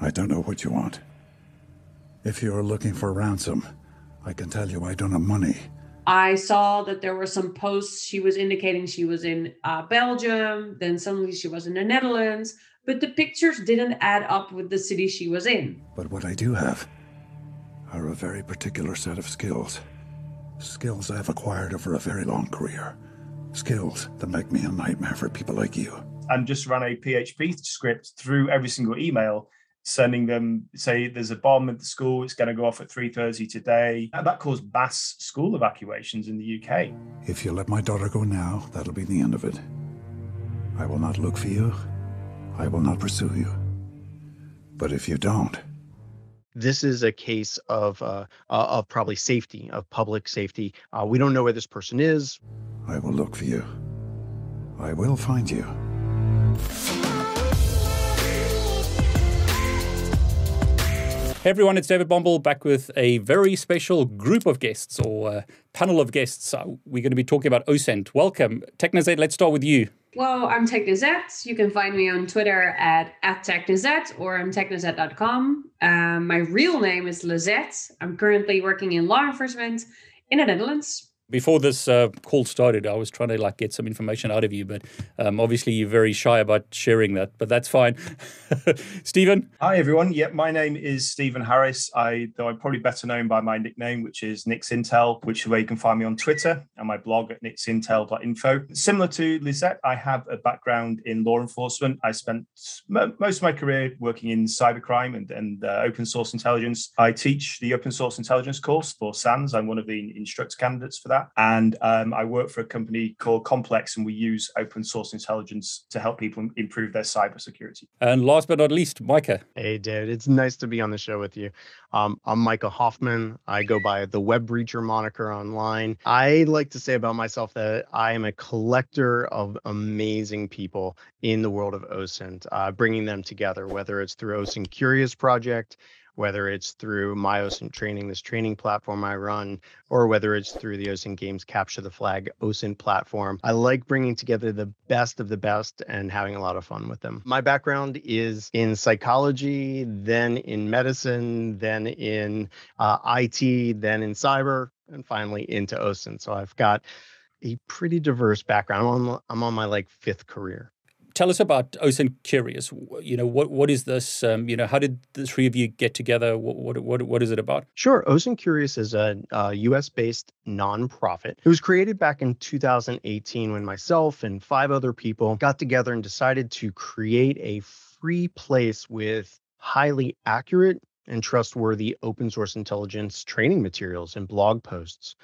I don't know what you want. If you are looking for ransom, I can tell you I don't have money. I saw that there were some posts. She was indicating she was in uh, Belgium, then suddenly she was in the Netherlands, but the pictures didn't add up with the city she was in. But what I do have are a very particular set of skills. Skills I've acquired over a very long career. Skills that make me a nightmare for people like you. And just run a PHP script through every single email sending them say there's a bomb at the school it's going to go off at 3.30 today. And that caused mass school evacuations in the uk if you let my daughter go now that'll be the end of it. I will not look for you. I will not pursue you. But if you don't. This is a case of uh, uh, of probably safety of public safety. Uh, we don't know where this person is. I will look for you. I will find you Hey everyone, it's David Bombal back with a very special group of guests or uh, panel of guests. Uh, we're going to be talking about OSINT. Welcome. Technisette, let's start with you. Well, I'm Technisette. You can find me on Twitter at, at Technisette or on technisette.com. Um, my real name is Lisette. I'm currently working in law enforcement in the Netherlands before this uh, call started, I was trying to like get some information out of you, but um, obviously you're very shy about sharing that. But that's fine. Stephen. Hi everyone. Yep, my name is Stephen Harris. I though I'm probably better known by my nickname, which is Nix Intel, which is where you can find me on Twitter and my blog at nixintel.info. Similar to Lisette, I have a background in law enforcement. I spent m- most of my career working in cybercrime and, and uh, open source intelligence. I teach the open source intelligence course for SANS. I'm one of the instructor candidates for that that. And um, I work for a company called Complex, and we use open source intelligence to help people improve their cybersecurity. And last but not least, Micah. Hey, David. It's nice to be on the show with you. Um, I'm Micah Hoffman. I go by the Web Breacher moniker online. I like to say about myself that I am a collector of amazing people in the world of OSINT, uh, bringing them together, whether it's through OSINT Curious Project, whether it's through my OSINT training, this training platform I run, or whether it's through the OSINT Games Capture the Flag OSINT platform. I like bringing together the best of the best and having a lot of fun with them. My background is in psychology, then in medicine, then in uh, IT, then in cyber, and finally into OSINT. So I've got a pretty diverse background. I'm on, I'm on my like fifth career tell us about OSINT Curious. You know, what what is this? Um, you know, how did the three of you get together? What what what, what is it about? Sure, OSINT Curious is a, a U.S. based nonprofit. It was created back in 2018 when myself and five other people got together and decided to create a free place with highly accurate and trustworthy open source intelligence training materials and blog posts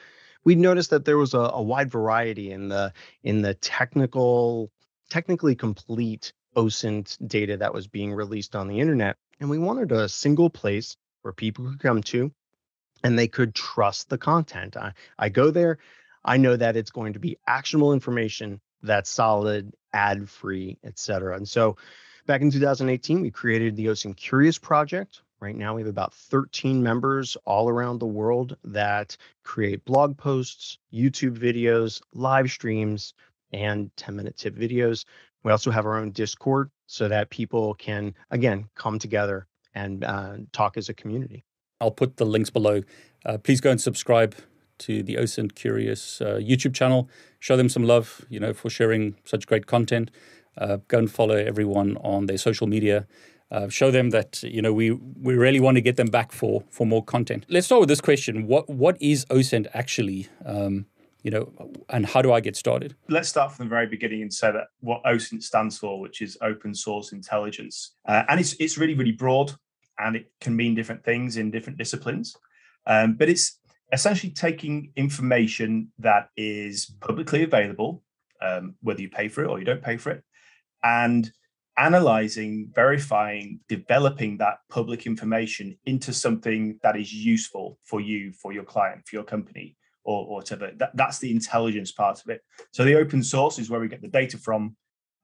we noticed that there was a, a, wide variety in the in the technical technically complete OSINT data that was being released on the internet. And we wanted a single place where people could come to and they could trust the content. I, I go there, I know that it's going to be actionable information that's solid, ad free, etc. And so back in 2018, we created the OSINT Curious project. Right now, we have about 13 members all around the world that create blog posts, YouTube videos, live streams, and 10 minute tip videos. We also have our own Discord so that people can, again, come together and uh, talk as a community. I'll put the links below. Uh, please go and subscribe to the OSINT Curious uh, YouTube channel. Show them some love, you know, for sharing such great content. Uh, go and follow everyone on their social media. Uh, show them that you know we we really want to get them back for for more content. Let's start with this question: What what is OSINT actually? Um, you know, and how do I get started? Let's start from the very beginning and say that what OSINT stands for, which is open source intelligence, uh, and it's it's really really broad, and it can mean different things in different disciplines, um, but it's essentially taking information that is publicly available, um, whether you pay for it or you don't pay for it, and analyzing, verifying, developing that public information into something that is useful for you, for your client, for your company or, or whatever. That, that's the intelligence part of it. So the open source is where we get the data from,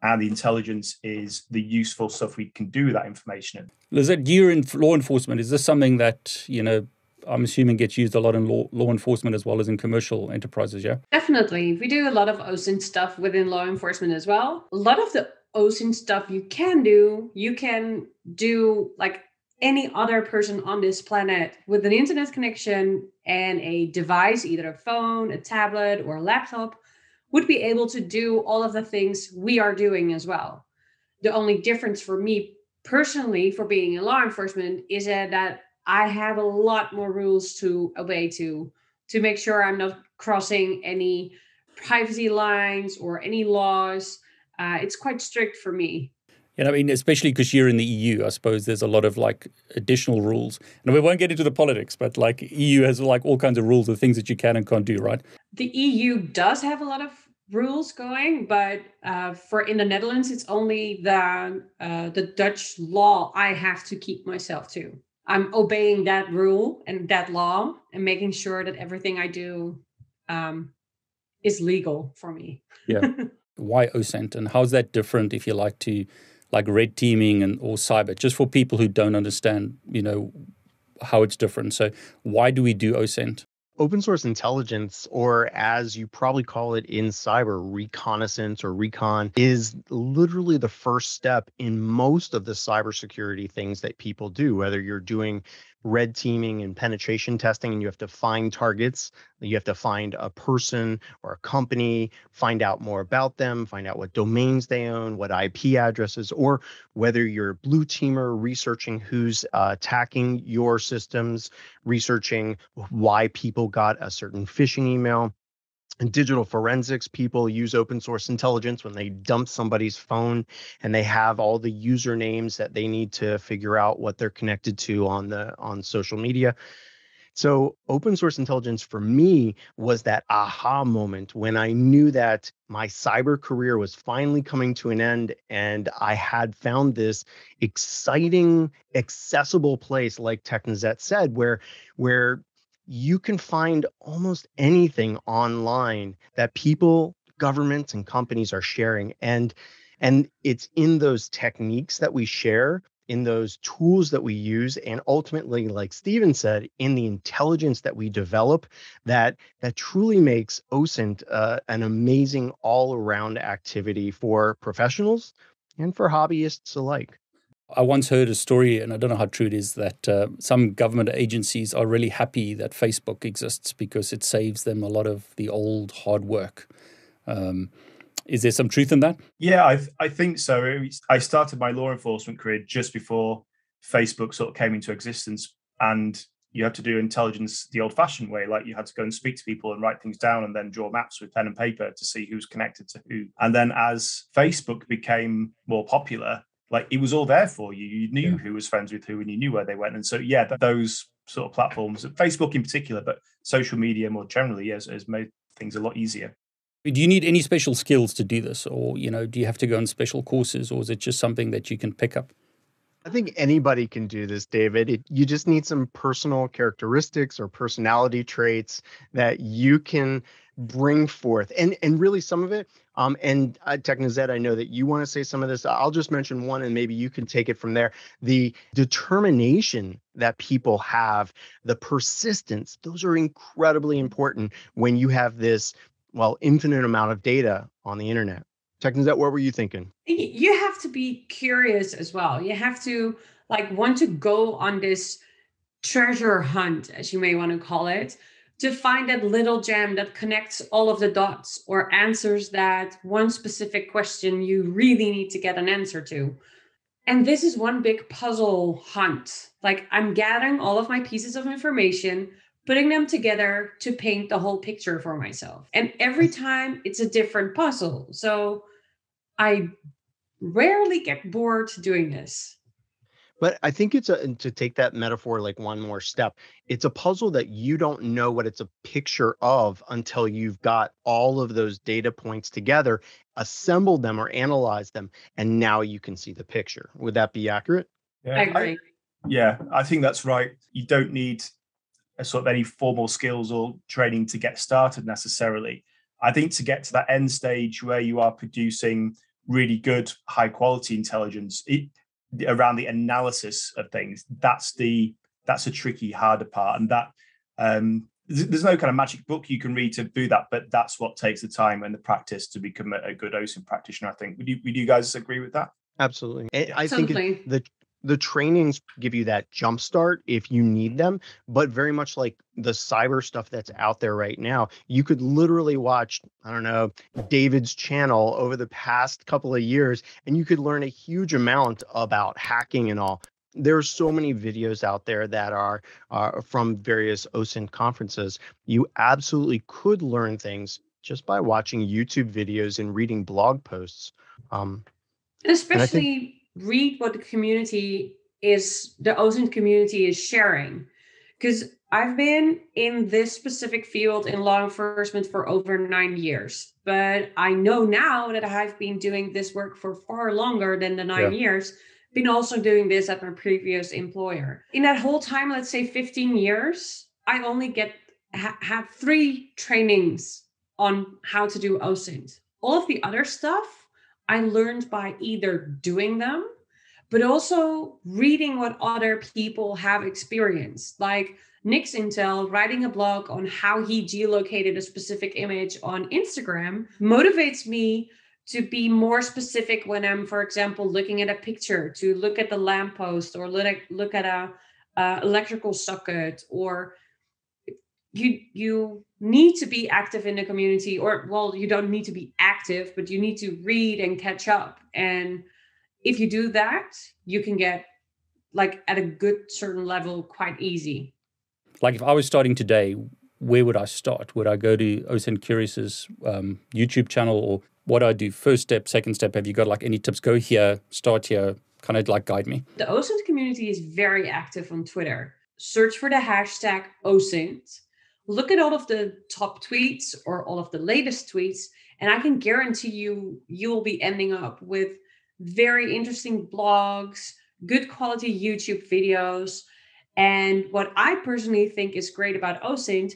and the intelligence is the useful stuff we can do with that information. Lisette, you're in law enforcement. Is this something that you know? I'm assuming gets used a lot in law, law enforcement as well as in commercial enterprises. Yeah, definitely. We do a lot of OSINT stuff within law enforcement as well. A lot of the OSINT stuff you can do, you can do like any other person on this planet with an internet connection and a device, either a phone, a tablet, or a laptop, would be able to do all of the things we are doing as well. The only difference for me personally for being in law enforcement is that I have a lot more rules to obey to to make sure I'm not crossing any privacy lines or any laws. Uh, it's quite strict for me. And I mean, especially because you're in the EU, I suppose there's a lot of like additional rules. And we won't get into the politics, but like EU has like all kinds of rules of things that you can and can't do, right? The EU does have a lot of rules going, but uh, for in the Netherlands, it's only the uh, the Dutch law I have to keep myself to. I'm obeying that rule and that law and making sure that everything I do um, is legal for me. Yeah. Why OSINT and how's that different if you like to like red teaming and or cyber just for people who don't understand, you know, how it's different. So why do we do OSINT? open source intelligence, or as you probably call it in cyber, reconnaissance or recon, is literally the first step in most of the cybersecurity things that people do, whether you're doing red teaming and penetration testing and you have to find targets. You have to find a person or a company find out more about them find out what domains they own what ip addresses or whether you're a blue teamer researching who's uh, attacking your systems researching why people got a certain phishing email digital forensics people use open source intelligence when they dump somebody's phone and they have all the usernames that they need to figure out what they're connected to on the on social media. So open source intelligence for me was that aha moment when i knew that my cyber career was finally coming to an end and i had found this exciting accessible place like technisette said where where you can find almost anything online that people governments and companies are sharing and and it's in those techniques that we share in those tools that we use and ultimately like Stephen said in the intelligence that we develop that that truly makes OSINT uh, an amazing all-around activity for professionals and for hobbyists alike I once heard a story, and I don't know how true it is, that uh, some government agencies are really happy that Facebook exists because it saves them a lot of the old hard work. Um, is there some truth in that? Yeah, I, I think so. I started my law enforcement career just before Facebook sort of came into existence, and you had to do intelligence the old fashioned way. Like you had to go and speak to people and write things down and then draw maps with pen and paper to see who's connected to who. And then as Facebook became more popular, like it was all there for you. You knew yeah. who was friends with who, and you knew where they went. And so, yeah, those sort of platforms, Facebook in particular, but social media more generally, has, has made things a lot easier. Do you need any special skills to do this, or you know, do you have to go on special courses, or is it just something that you can pick up? I think anybody can do this, David. It, you just need some personal characteristics or personality traits that you can bring forth, and and really some of it um, and uh, Technisette, I know that you want to say some of this. I'll just mention one, and maybe you can take it from there. The determination that people have, the persistence, those are incredibly important when you have this, well, infinite amount of data on the internet. Technisette, what were you thinking? You have to be curious as well. You have to like want to go on this treasure hunt, as you may want to call it, to find that little gem that connects all of the dots or answers that one specific question you really need to get an answer to. And this is one big puzzle hunt. Like I'm gathering all of my pieces of information, putting them together to paint the whole picture for myself. And every time it's a different puzzle. So I rarely get bored doing this. But I think it's a to take that metaphor like one more step. It's a puzzle that you don't know what it's a picture of until you've got all of those data points together, assembled them or analyzed them, and now you can see the picture. Would that be accurate? Yeah, I agree. I, yeah, I think that's right. You don't need a sort of any formal skills or training to get started necessarily. I think to get to that end stage where you are producing really good, high quality intelligence, it, around the analysis of things that's the that's a tricky harder part. And that um there's no kind of magic book you can read to do that but that's what takes the time and the practice to become a, good OSINT practitioner i think. Would you would you guys agree with that? Absolutely. I think the the trainings give you that jump start if you need them but very much like the cyber stuff that's out there right now you could literally watch i don't know david's channel over the past couple of years and you could learn a huge amount about hacking and all there's so many videos out there that are uh, from various OSINT conferences. You absolutely could learn things just by watching YouTube videos and reading blog posts. Um, Especially read what the community is, the OSINT community is sharing. Because I've been in this specific field in law enforcement for over nine years, but I know now that I've been doing this work for far longer than the nine yeah. years. Been also doing this at my previous employer. In that whole time, let's say 15 years, I only get ha- had three trainings on how to do OSINT. All of the other stuff I learned by either doing them, but also reading what other people have experienced. Like Nixintel writing a blog on how he geolocated a specific image on Instagram motivates me to be more specific when I'm, for example, looking at a picture, to look at the lamppost or look at, a uh, electrical socket or you you need to be active in the community or well you don't need to be active but you need to read and catch up. And if you do that you can get like at a good certain level quite easy. Like if i was starting today where would i start? Would i go to osint curious's um, youtube channel or what i do? First step second step have you got like any tips? Go here start here kind of like guide me. The osint community is very active on twitter. Search for the hashtag osint look at all of the top tweets or all of the latest tweets, and I can guarantee you, you'll be ending up with very interesting blogs, good quality YouTube videos. And what I personally think is great about OSINT,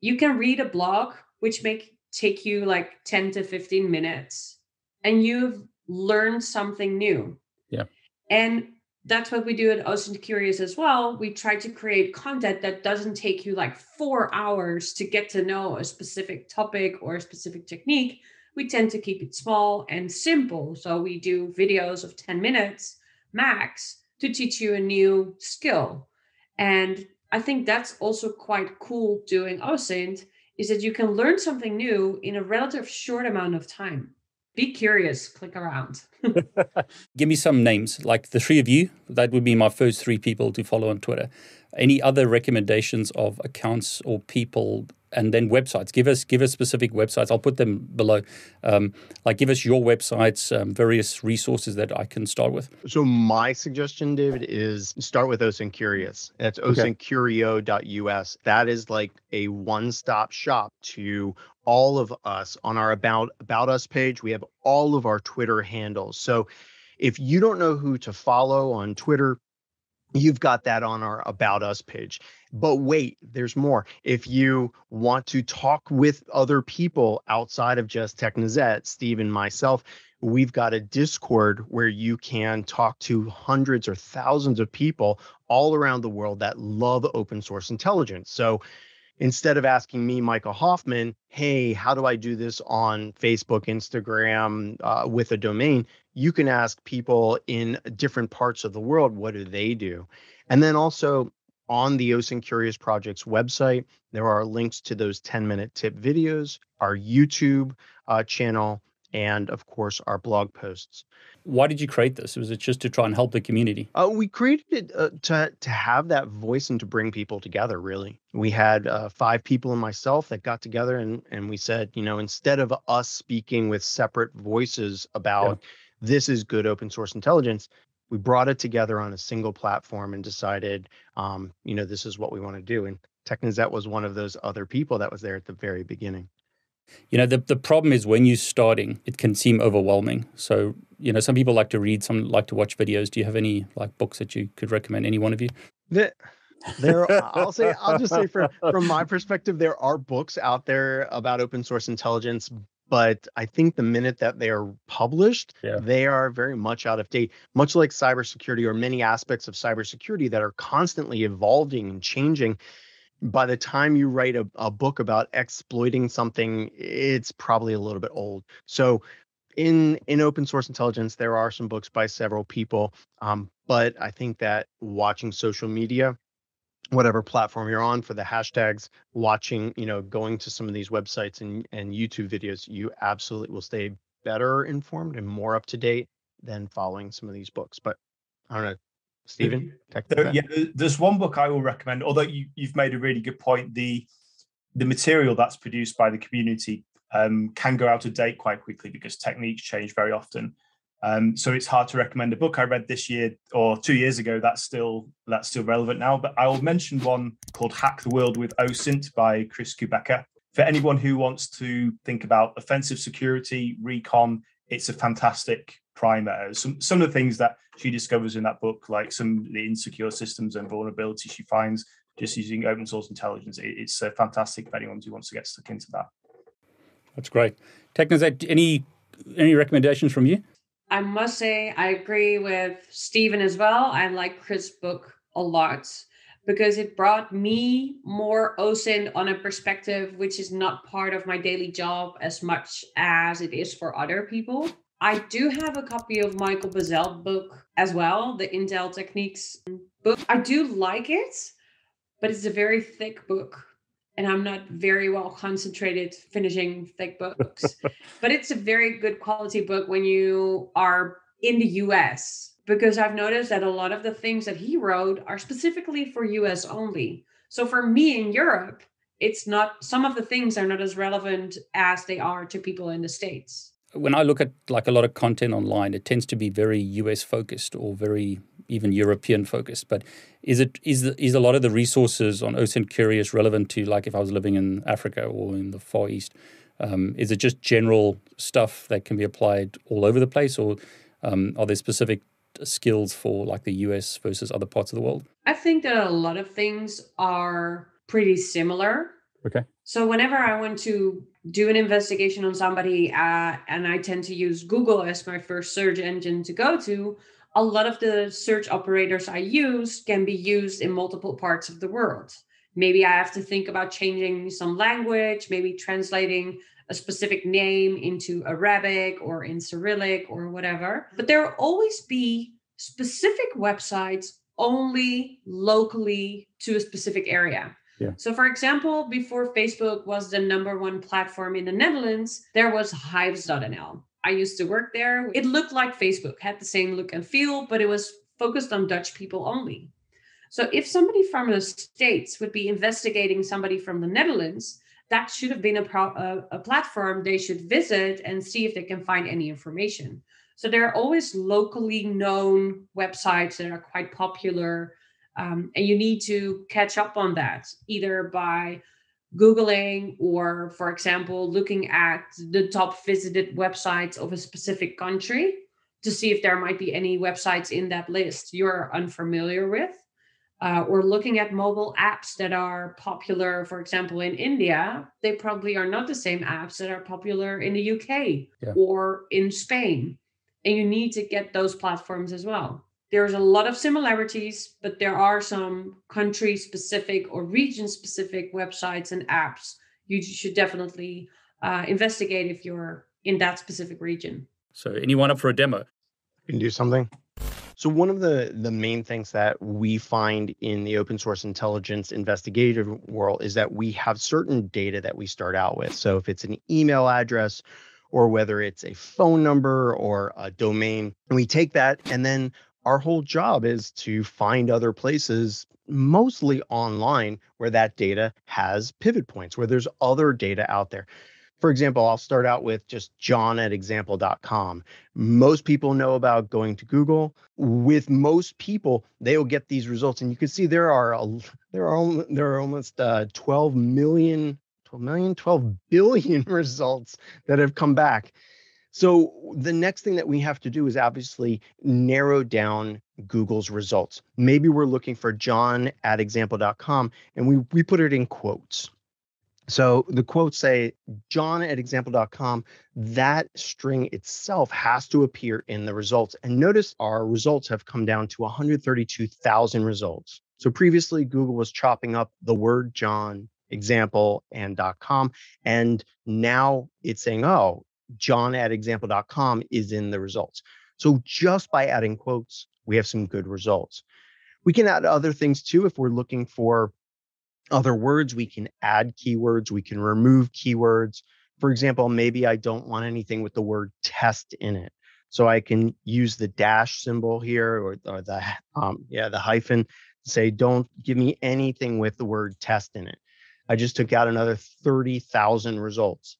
you can read a blog, which make take you like 10 to 15 minutes, and you've learned something new. Yeah. And that's what we do at OSINT Curious as well. We try to create content that doesn't take you like four hours to get to know a specific topic or a specific technique. We tend to keep it small and simple. So we do videos of 10 minutes max to teach you a new skill. And I think that's also quite cool doing OSINT is that you can learn something new in a relative short amount of time be curious, click around. Give me some names, like the three of you. That would be my first three people to follow on Twitter. Any other recommendations of accounts or people and then websites. Give us give us specific websites. I'll put them below. Um, like give us your websites, um, various resources that I can start with. So my suggestion, David, is start with OSINT Curious. That's okay. osintcurio.us. That is like a one-stop shop to all of us on our about about us page. We have all of our Twitter handles. So if you don't know who to follow on Twitter, you've got that on our about us page but wait there's more if you want to talk with other people outside of just technisette steve and myself we've got a discord where you can talk to hundreds or thousands of people all around the world that love open source intelligence so instead of asking me Micah Hoffman hey how do i do this on facebook instagram uh, with a domain? You can ask people in different parts of the world what do they do? And then also on the OSINT Curious Project's website, there are links to those 10 minute tip videos, our YouTube uh, channel, and of course our blog posts. Why did you create this? Was it just to try and help the community? Uh, we created it uh, to to have that voice and to bring people together. Really, we had uh, five people and myself that got together and and we said, you know, instead of us speaking with separate voices about yeah this is good open source intelligence we brought it together on a single platform and decided um, you know this is what we want to do and technisette was one of those other people that was there at the very beginning you know the, the problem is when you're starting it can seem overwhelming so you know some people like to read some like to watch videos do you have any like books that you could recommend any one of you the, there i'll say i'll just say from from my perspective there are books out there about open source intelligence but I think the minute that they are published, yeah. they are very much out of date, much like cybersecurity or many aspects of cybersecurity that are constantly evolving and changing. By the time you write a, a book about exploiting something, it's probably a little bit old. So in in open source intelligence, there are some books by several people, um, but I think that watching social media whatever platform you're on for the hashtags watching you know going to some of these websites and, and youtube videos you absolutely will stay better informed and more up to date than following some of these books but i don't know stephen there, yeah there's one book i will recommend although you, you've made a really good point the the material that's produced by the community um, can go out of date quite quickly because techniques change very often um, so it's hard to recommend a book I read this year or two years ago. That's still that's still relevant now. But I will mention one called "Hack the World with OSINT" by Chris Kubecka. For anyone who wants to think about offensive security, recon, it's a fantastic primer. Some some of the things that she discovers in that book, like some of the insecure systems and vulnerabilities she finds just using open source intelligence, it, it's uh, fantastic for anyone who wants to get stuck into that. That's great. Technisette, any any recommendations from you? I must say, I agree with Stephen as well. I like Chris' book a lot because it brought me more OSINT on a perspective which is not part of my daily job as much as it is for other people. I do have a copy of Michael Bazzell book as well, the Intel Techniques book. I do like it, but it's a very thick book and I'm not very well concentrated finishing thick books. but it's a very good quality book when you are in the US because I've noticed that a lot of the things that he wrote are specifically for US only. So for me in Europe, it's not some of the things are not as relevant as they are to people in the states. When I look at like a lot of content online, it tends to be very US focused or very even European focused. But is it is the, is a lot of the resources on OSINT Curious relevant to like if I was living in Africa or in the Far East? Um, is it just general stuff that can be applied all over the place, or um, are there specific skills for like the US versus other parts of the world? I think that a lot of things are pretty similar. Okay. So whenever I want to do an investigation on somebody, uh, and I tend to use Google as my first search engine to go to, a lot of the search operators I use can be used in multiple parts of the world. Maybe I have to think about changing some language, maybe translating a specific name into Arabic or in Cyrillic or whatever. But there will always be specific websites only locally to a specific area. So, for example, before Facebook was the number one platform in the Netherlands, there was Hyves.nl. I used to work there. It looked like Facebook, had the same look and feel, but it was focused on Dutch people only. So if somebody from the States would be investigating somebody from the Netherlands, that should have been a, pro- a, a platform they should visit and see if they can find any information. So there are always locally known websites that are quite popular. Um, and you need to catch up on that either by Googling or, for example, looking at the top visited websites of a specific country to see if there might be any websites in that list you're unfamiliar with. Uh, or looking at mobile apps that are popular, for example, in India, they probably are not the same apps that are popular in the UK yeah. or in Spain. And you need to get those platforms as well there's a lot of similarities, but there are some country specific or region specific websites and apps you should definitely uh, investigate if you're in that specific region. So, anyone up for a demo? can do something. So one of the the main things that we find in the open source intelligence investigative world is that we have certain data that we start out with. So if it's an email address or whether it's a phone number or a domain, and we take that and then our whole job is to find other places mostly online where that data has pivot points where there's other data out there. For example i'll start out with just john at example.com most people know about going to google. With most people they'll get these results and you can see there are a, there are there are almost uh, 12 million 12 million 12 billion results that have come back so the next thing that we have to do is obviously narrow down Google's results. Maybe we're looking for John at example.com and we, we put it in quotes. So the quotes say John at example.com. That string itself has to appear in the results. And notice our results have come down to 132,000 results. So previously, Google was chopping up the word John, example, and .com. And now it's saying, oh, John at example.com is in the results. So just by adding quotes, we have some good results. We can add other things too. If we're looking for other words, we can add keywords, we can remove keywords. For example, maybe I don't want anything with the word test in it. So I can use the dash symbol here or, or the um, yeah the hyphen. Say don't give me anything with the word test in it. I just took out another 30,000 results.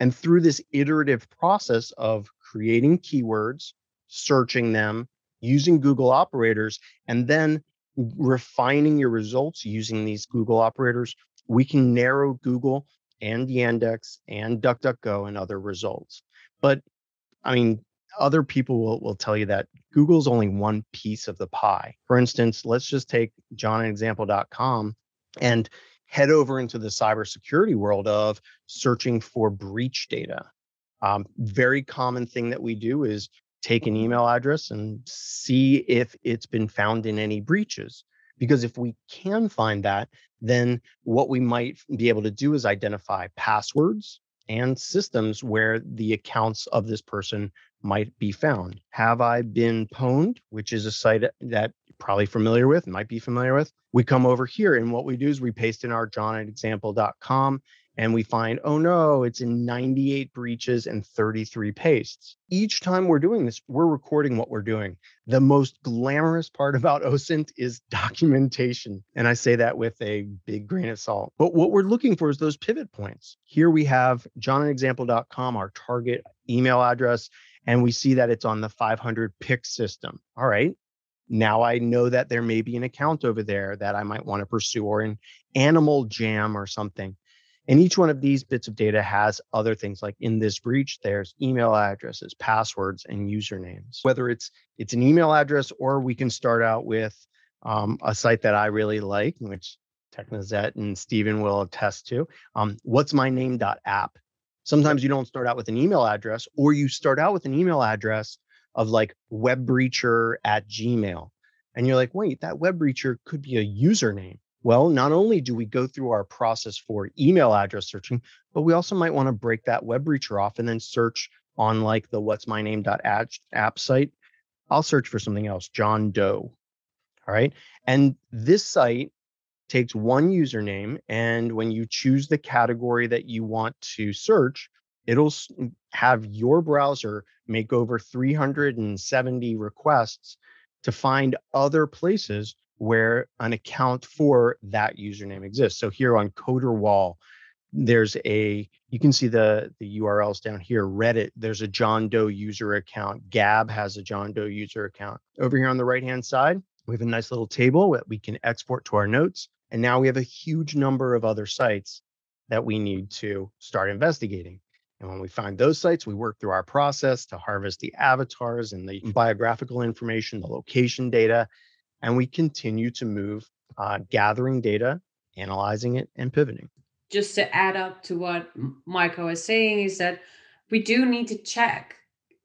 And through this iterative process of creating keywords, searching them, using Google operators, and then refining your results using these Google operators, we can narrow Google and Yandex and DuckDuckGo and other results. But I mean, other people will, will tell you that Google's only one piece of the pie. For instance, let's just take johnexample.com and head over into the cybersecurity world of searching for breach data. Um, very common thing that we do is take an email address and see if it's been found in any breaches. Because if we can find that, then what we might be able to do is identify passwords and systems where the accounts of this person might be found. Have I been pwned, which is a site that probably familiar with, might be familiar with. We come over here and what we do is we paste in our johnexample.com and we find, oh no, it's in 98 breaches and 33 pastes. Each time we're doing this, we're recording what we're doing. The most glamorous part about OSINT is documentation. And I say that with a big grain of salt. But what we're looking for is those pivot points. Here we have johnexample.com, our target email address, and we see that it's on the 500 pick system. All right. Now I know that there may be an account over there that I might want to pursue or an animal jam or something. And each one of these bits of data has other things like in this breach, there's email addresses, passwords, and usernames. Whether it's it's an email address or we can start out with um, a site that I really like, which Technisette and Stephen will attest to. Um, what's my name.app. Sometimes you don't start out with an email address, or you start out with an email address of like web breacher at Gmail. And you're like, wait, that web breacher could be a username. Well, not only do we go through our process for email address searching, but we also might want to break that web breacher off and then search on like the what's my name app site. I'll search for something else, John Doe. All right. And this site takes one username. And when you choose the category that you want to search, it'll mm, have your browser make over 370 requests to find other places where an account for that username exists. So here on CoderWall, there's a you can see the the URLs down here. Reddit, there's a John Doe user account. Gab has a John Doe user account. Over here on the right hand side, we have a nice little table that we can export to our notes. And now we have a huge number of other sites that we need to start investigating. And when we find those sites, we work through our process to harvest the avatars and the biographical information, the location data, and we continue to move uh, gathering data, analyzing it, and pivoting. Just to add up to what Michael is saying, is that we do need to check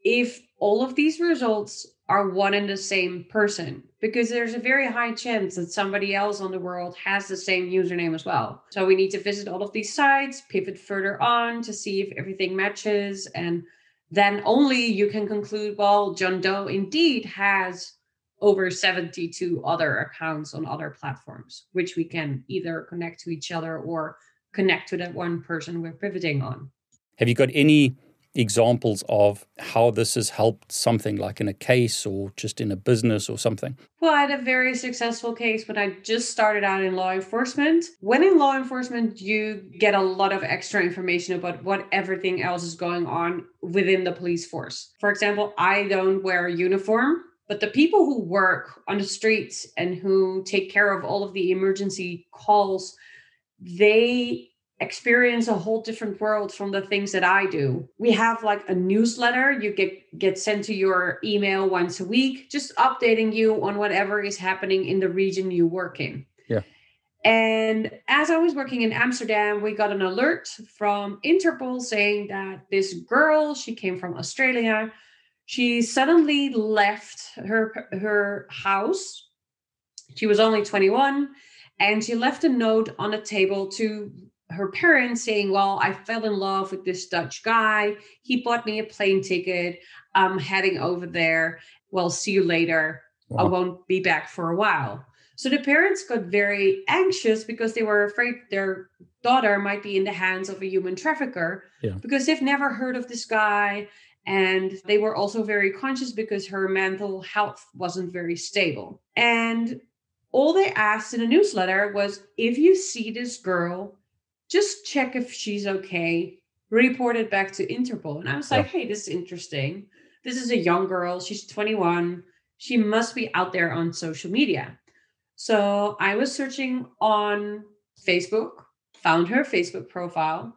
if all of these results are one and the same person because there's a very high chance that somebody else on the world has the same username as well. So we need to visit all of these sites, pivot further on to see if everything matches and then only you can conclude well John Doe indeed has over 72 other accounts on other platforms, which we can either connect to each other or connect to that one person we're pivoting on. Have you got any examples of how this has helped something like in a case or just in a business or something? Well, I had a very successful case when I just started out in law enforcement. When in law enforcement, you get a lot of extra information about what everything else is going on within the police force. For example, I don't wear a uniform but the people who work on the streets and who take care of all of the emergency calls, they experience a whole different world from the things that I do. We have like a newsletter you get get sent to your email once a week just updating you on whatever is happening in the region you work in. Yeah. And as I was working in Amsterdam, we got an alert from Interpol saying that this girl, she came from Australia, she suddenly left her her house. She was only 21 and she left a note on a table to her parents saying, Well, I fell in love with this Dutch guy. He bought me a plane ticket. I'm heading over there. Well, see you later. Wow. I won't be back for a while. So the parents got very anxious because they were afraid their daughter might be in the hands of a human trafficker yeah. because they've never heard of this guy. And they were also very conscious because her mental health wasn't very stable. And all they asked in a newsletter was if you see this girl, just check if she's okay, report it back to Interpol. And I was like, yeah. hey, this is interesting. This is a young girl. She's 21. She must be out there on social media. So I was searching on Facebook, found her Facebook profile,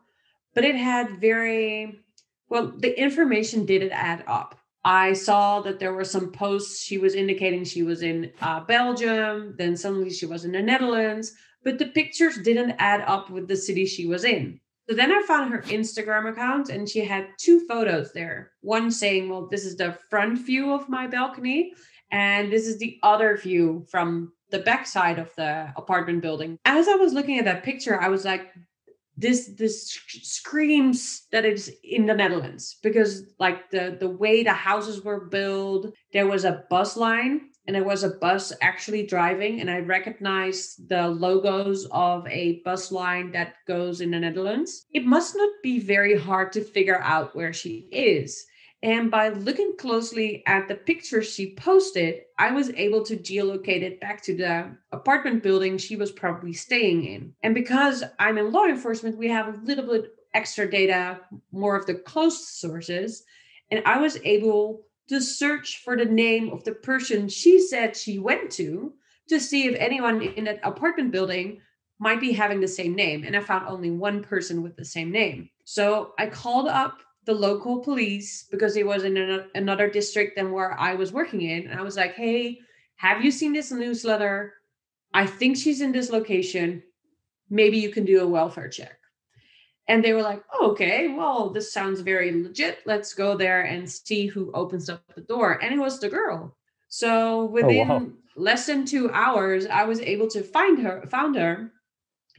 but it had very, well, the information didn't add up. I saw that there were some posts she was indicating she was in uh, Belgium, then suddenly she was in the Netherlands, but the pictures didn't add up with the city she was in. So then I found her Instagram account and she had two photos there. One saying, Well, this is the front view of my balcony, and this is the other view from the backside of the apartment building. As I was looking at that picture, I was like, this this screams that it's in the Netherlands because like the the way the houses were built, there was a bus line and there was a bus actually driving and I recognized the logos of a bus line that goes in the Netherlands. It must not be very hard to figure out where she is. And by looking closely at the picture she posted, I was able to geolocate it back to the apartment building she was probably staying in. And because I'm in law enforcement, we have a little bit extra data, more of the closed sources. And I was able to search for the name of the person she said she went to to see if anyone in that apartment building might be having the same name. And I found only one person with the same name. So I called up the local police because it was in another district than where I was working in. And I was like, hey, have you seen this newsletter? I think she's in this location. Maybe you can do a welfare check. And they were like, oh, okay, well, this sounds very legit. Let's go there and see who opens up the door. And it was the girl. So within oh, wow. less than two hours, I was able to find her, found her.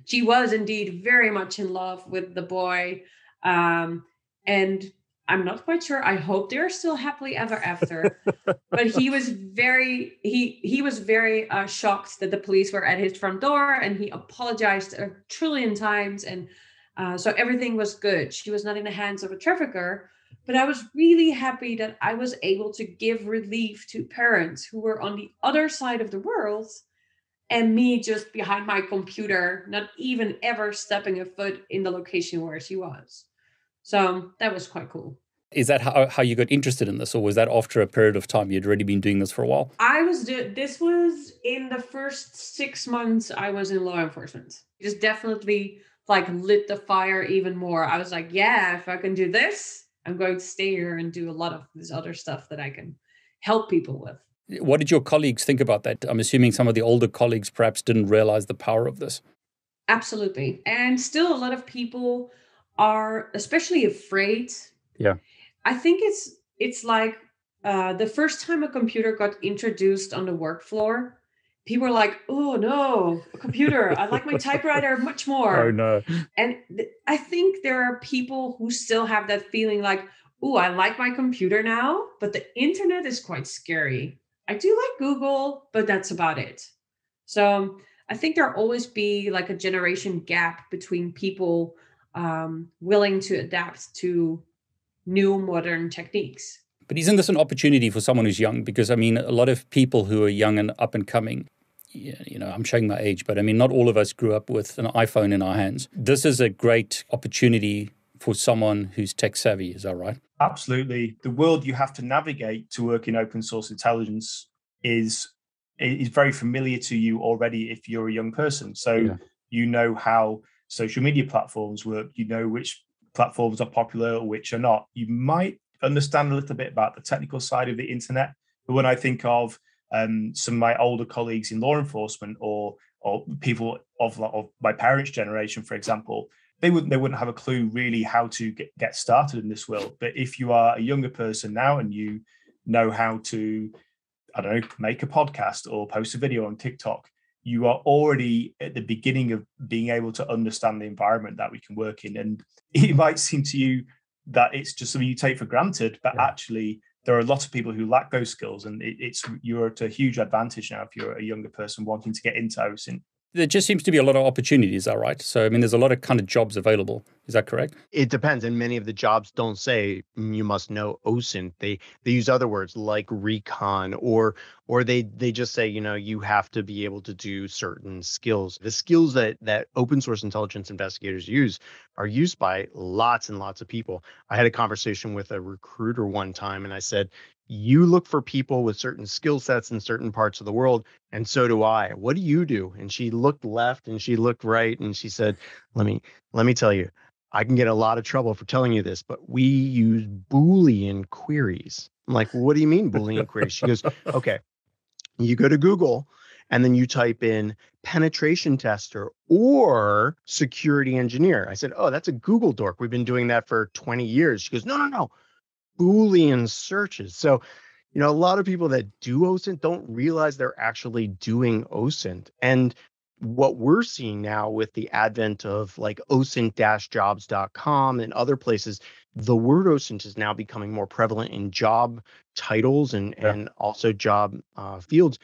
She was indeed very much in love with the boy. Um, and I'm not quite sure. I hope they're still happily ever after. but he was very he he was very uh, shocked that the police were at his front door, and he apologized a trillion times, and uh, so everything was good. She was not in the hands of a trafficker. But I was really happy that I was able to give relief to parents who were on the other side of the world and me just behind my computer, not even ever stepping a foot in the location where she was. So that was quite cool. Is that how, how you got interested in this, or was that after a period of time you'd already been doing this for a while? I was do- this was in the first six months I was in law enforcement. Just definitely like lit the fire even more. I was like, yeah, if I can do this, I'm going to stay here and do a lot of this other stuff that I can help people with. What did your colleagues think about that? I'm assuming some of the older colleagues perhaps didn't realize the power of this. Absolutely. And still a lot of people are especially afraid. Yeah. I think it's it's like uh, the first time a computer got introduced on the work floor, people were like, "Oh no, a computer! I like my typewriter much more." Oh no! And th- I think there are people who still have that feeling like, "Oh, I like my computer now, but the internet is quite scary." I do like Google, but that's about it. So I think there'll always be like a generation gap between people um, willing to adapt to new modern techniques. But isn't this an opportunity for someone who's young? Because I mean, a lot of people who are young and up and coming, you know, I'm showing my age, but I mean, not all of us grew up with an iPhone in our hands. This is a great opportunity for someone who's tech savvy. Is that right? Absolutely. The world you have to navigate to work in open source intelligence is is very familiar to you already if you're a young person. So yeah. you know how social media platforms work, you know which platforms are popular or which are not. You might understand a little bit about the technical side of the internet. But when I think of um, some of my older colleagues in law enforcement or or people of, of my parents' generation, for example, they wouldn't they wouldn't have a clue really how to get, get started in this world. But if you are a younger person now and you know how to, I don't know, make a podcast or post a video on TikTok, you are already at the beginning of being able to understand the environment that we can work in. And it might seem to you that it's just something you take for granted, but yeah. actually there are a lot of people who lack those skills and it, it's you're at a huge advantage now if you're a younger person wanting to get into OSINT there just seems to be a lot of opportunities, all right. So I mean, there's a lot of kind of jobs available. Is that correct? It depends, and many of the jobs don't say mm, you must know OSINT. They they use other words like recon, or or they they just say you know you have to be able to do certain skills. The skills that that open source intelligence investigators use are used by lots and lots of people. I had a conversation with a recruiter one time, and I said, you look for people with certain skill sets in certain parts of the world and so do i. What do you do? And she looked left and she looked right and she said let me let me tell you i can get a lot of trouble for telling you this but we use boolean queries. I'm like what do you mean boolean queries? She goes okay you go to google and then you type in penetration tester or security engineer. I said oh that's a google dork. We've been doing that for 20 years. She goes no no no Boolean searches. So, you know, a lot of people that do OSINT don't realize they're actually doing OSINT. And what we're seeing now with the advent of like osint-jobs.com and other places, the word OSINT is now becoming more prevalent in job titles and, yeah. and also job uh, fields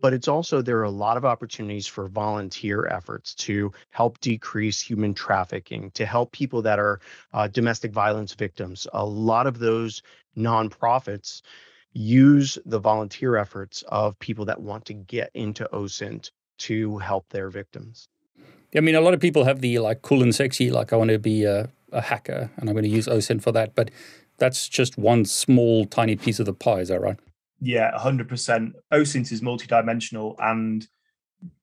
but it's also there are a lot of opportunities for volunteer efforts to help decrease human trafficking to help people that are uh, domestic violence victims. A lot of those nonprofits use the volunteer efforts of people that want to get into osint to help their victims. I mean a lot of people have the like cool and sexy like i want to be a, a hacker and i'm going to use osint for that but that's just one small tiny piece of the pie is that right yeah, 100%. OSINT is multidimensional and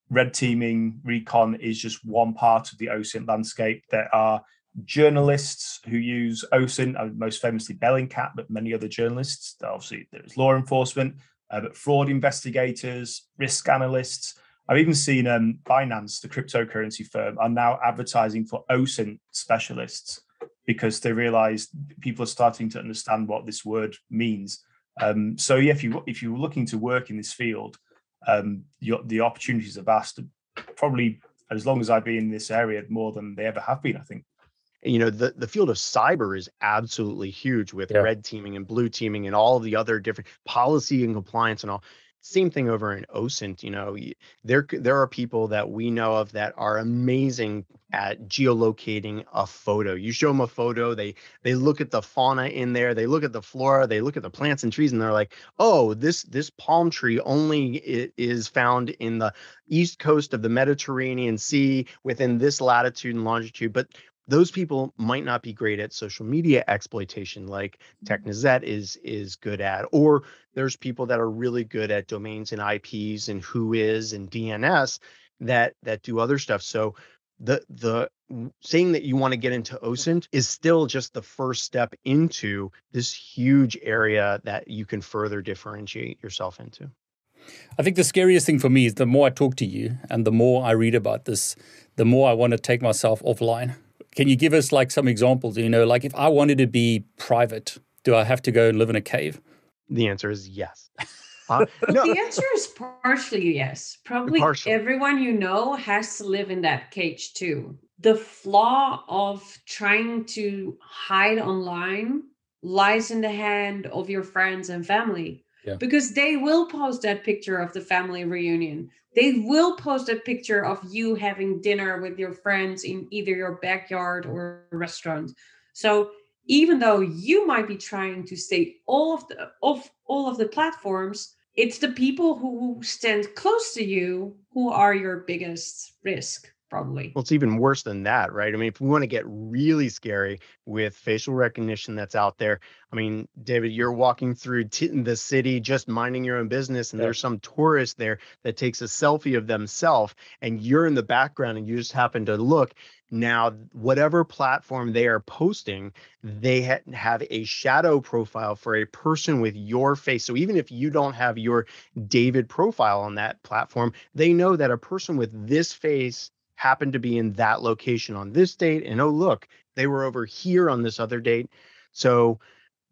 red teaming recon is just one part of the OSINT landscape. There are journalists who use OSINT, uh, most famously Bellingcat, but many other journalists. Obviously, there's law enforcement, uh, but fraud investigators, risk analysts. I've even seen um, Binance, the cryptocurrency firm, are now advertising for OSINT specialists because they realize people are starting to understand what this word means. Um, so yeah, if you if you're looking to work in this field, um, your, the opportunities are vast. Probably as long as I've been in this area, more than they ever have been. I think. You know, the, the field of cyber is absolutely huge with yeah. red teaming and blue teaming and all the other different policy and compliance and all. Same thing over in OSINT. You know, there there are people that we know of that are amazing at geolocating a photo. You show them a photo, they they look at the fauna in there, they look at the flora, they look at the plants and trees, and they're like, "Oh, this this palm tree only is found in the east coast of the Mediterranean Sea within this latitude and longitude." But those people might not be great at social media exploitation like mm-hmm. is is good at or there's people that are really good at domains and ips and Whois and dns that that do other stuff. So the the saying that you want to get into osint is still just the first step into this huge area that you can further differentiate yourself into. I think the scariest thing for me is the more I talk to you and the more I read about this, the more I want to take myself offline can you give us like some examples? You know, like if I wanted to be private, do I have to go and live in a cave? The answer is yes. Uh, no. The answer is partially yes. Probably partially. everyone you know has to live in that cage too. The flaw of trying to hide online lies in the hand of your friends and family. Because they will post that picture of the family reunion. They will post a picture of you having dinner with your friends in either your backyard or restaurant. So even though you might be trying to stay all of the of all of the platforms, it's the people who stand close to you who are your biggest risk probably. Well, it's even worse than that, right? I mean, if we want to get really scary with facial recognition that's out there, I mean, David, you're walking through t- the city just minding your own business, and yeah. there's some tourist there that takes a selfie of themselves, and you're in the background, and you just happen to look. Now, whatever platform they are posting, they ha- have a shadow profile for a person with your face. So even if you don't have your David profile on that platform, they know that a person with this face happened to be in that location on this date and oh look they were over here on this other date so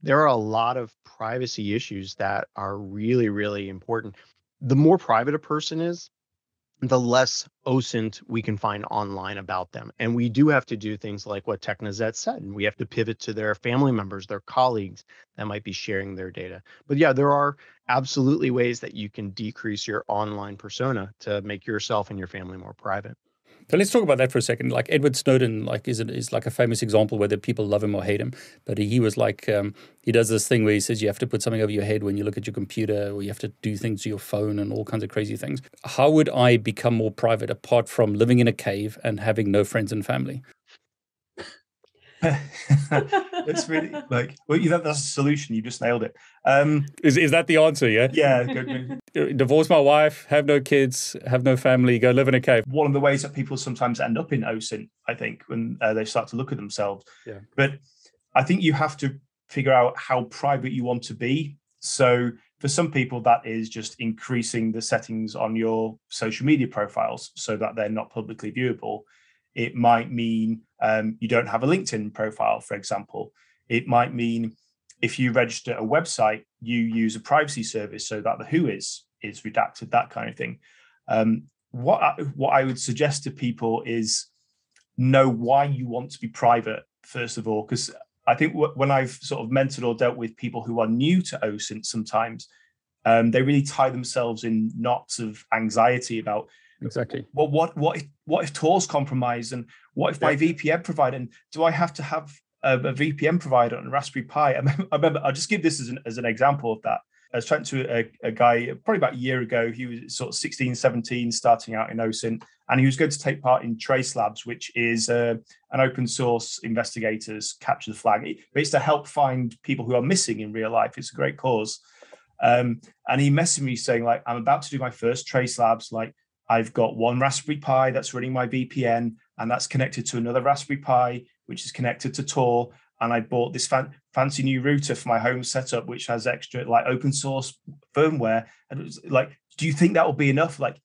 there are a lot of privacy issues that are really really important the more private a person is the less OSINT we can find online about them. And we do have to do things like what Technisette said. And we have to pivot to their family members, their colleagues that might be sharing their data. But yeah, there are absolutely ways that you can decrease your online persona to make yourself and your family more private. So let's talk about that for a second. Like Edward Snowden, like is is like a famous example whether people love him or hate him. But he was like um, he does this thing where he says you have to put something over your head when you look at your computer, or you have to do things to your phone and all kinds of crazy things. How would I become more private apart from living in a cave and having no friends and family? it's really like well, you know that's a solution. You just nailed it. Um, is is that the answer? Yeah. Yeah. Good. Divorce my wife, have no kids, have no family, go live in a cave. One of the ways that people sometimes end up in OSINT, I think, when uh, they start to look at themselves. Yeah. But I think you have to figure out how private you want to be. So for some people, that is just increasing the settings on your social media profiles so that they're not publicly viewable. It might mean um, you don't have a LinkedIn profile, for example. It might mean if you register a website, you use a privacy service so that the who is is redacted, that kind of thing. Um, what I, what I would suggest to people is know why you want to be private first of all, because I think w- when I've sort of mentored or dealt with people who are new to OSINT, sometimes um, they really tie themselves in knots of anxiety about exactly well what what if what if Tor's compromised and what if my VPN provider and do I have to have a, a VPN provider on Raspberry Pi? I remember, I remember, I'll just give this as an as an example of that. I was chatting to a, a, guy probably about a year ago. He was sort of 16, 17, starting out in OSINT, and he was going to take part in Trace Labs, which is uh, an open source investigators capture the flag. It's to help find people who are missing in real life. It's a great cause. Um, and he messaged me saying, like, I'm about to do my first Trace Labs. Like, I've got one Raspberry Pi that's running my VPN, and that's connected to another Raspberry Pi, which is connected to Tor. And I bought this fan- fancy new router for my home setup, which has extra like open source firmware. And it was like, do you think that will be enough? Like,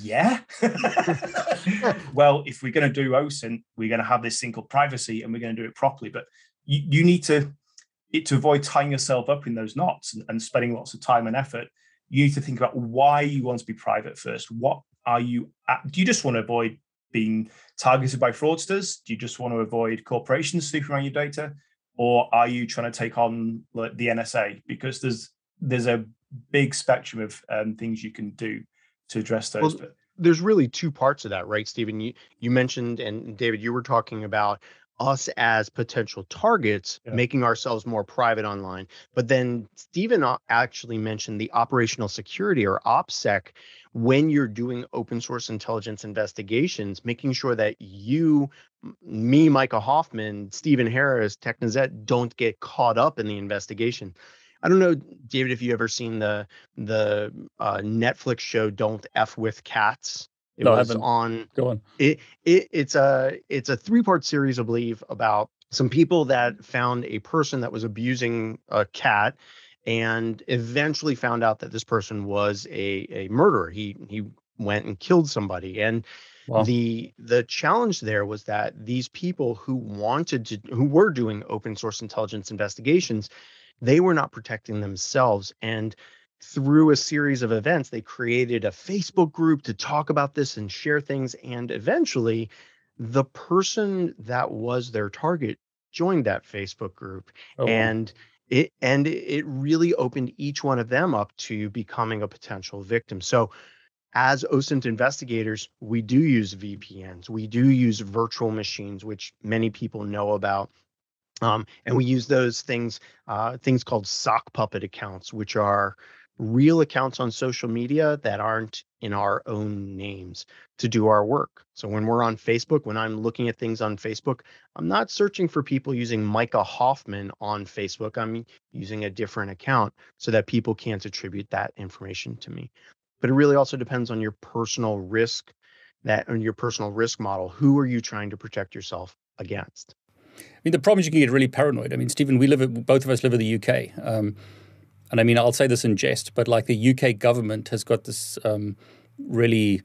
yeah. well, if we're going to do OSINT, we're going to have this thing called privacy, and we're going to do it properly. But you, you need to it, to avoid tying yourself up in those knots and, and spending lots of time and effort. You need to think about why you want to be private first. What are you? At, do you just want to avoid being targeted by fraudsters? Do you just want to avoid corporations snooping around your data, or are you trying to take on like, the NSA? Because there's there's a big spectrum of um, things you can do to address those. Well, there's really two parts of that, right, Stephen? You you mentioned and David, you were talking about us as potential targets, yeah. making ourselves more private online. But then Stephen actually mentioned the operational security or OPSEC when you're doing open source intelligence investigations, making sure that you, me, Micah Hoffman, Stephen Harris, Technisette don't get caught up in the investigation. I don't know, David, if you ever seen the the uh, Netflix show "Don't F with Cats." It no, was on. Go on. It, it it's a it's a three part series, I believe, about some people that found a person that was abusing a cat, and eventually found out that this person was a a murderer. He he went and killed somebody, and wow. the the challenge there was that these people who wanted to who were doing open source intelligence investigations, they were not protecting themselves and through a series of events, they created a Facebook group to talk about this and share things. And eventually, the person that was their target joined that Facebook group. Oh, and it and it really opened each one of them up to becoming a potential victim. So as OSINT investigators, we do use VPNs. We do use virtual machines, which many people know about. Um, and we use those things, uh, things called sock puppet accounts, which are real accounts on social media that aren't in our own names to do our work. So when we're on Facebook, when I'm looking at things on Facebook, I'm not searching for people using Micah Hoffman on Facebook. I'm using a different account so that people can't attribute that information to me. But it really also depends on your personal risk that on your personal risk model. Who are you trying to protect yourself against? I mean, the problem is you can get really paranoid. I mean, Stephen, we live, both of us live in the UK. Um, and I mean, I'll say this in jest, but like the UK government has got this um, really,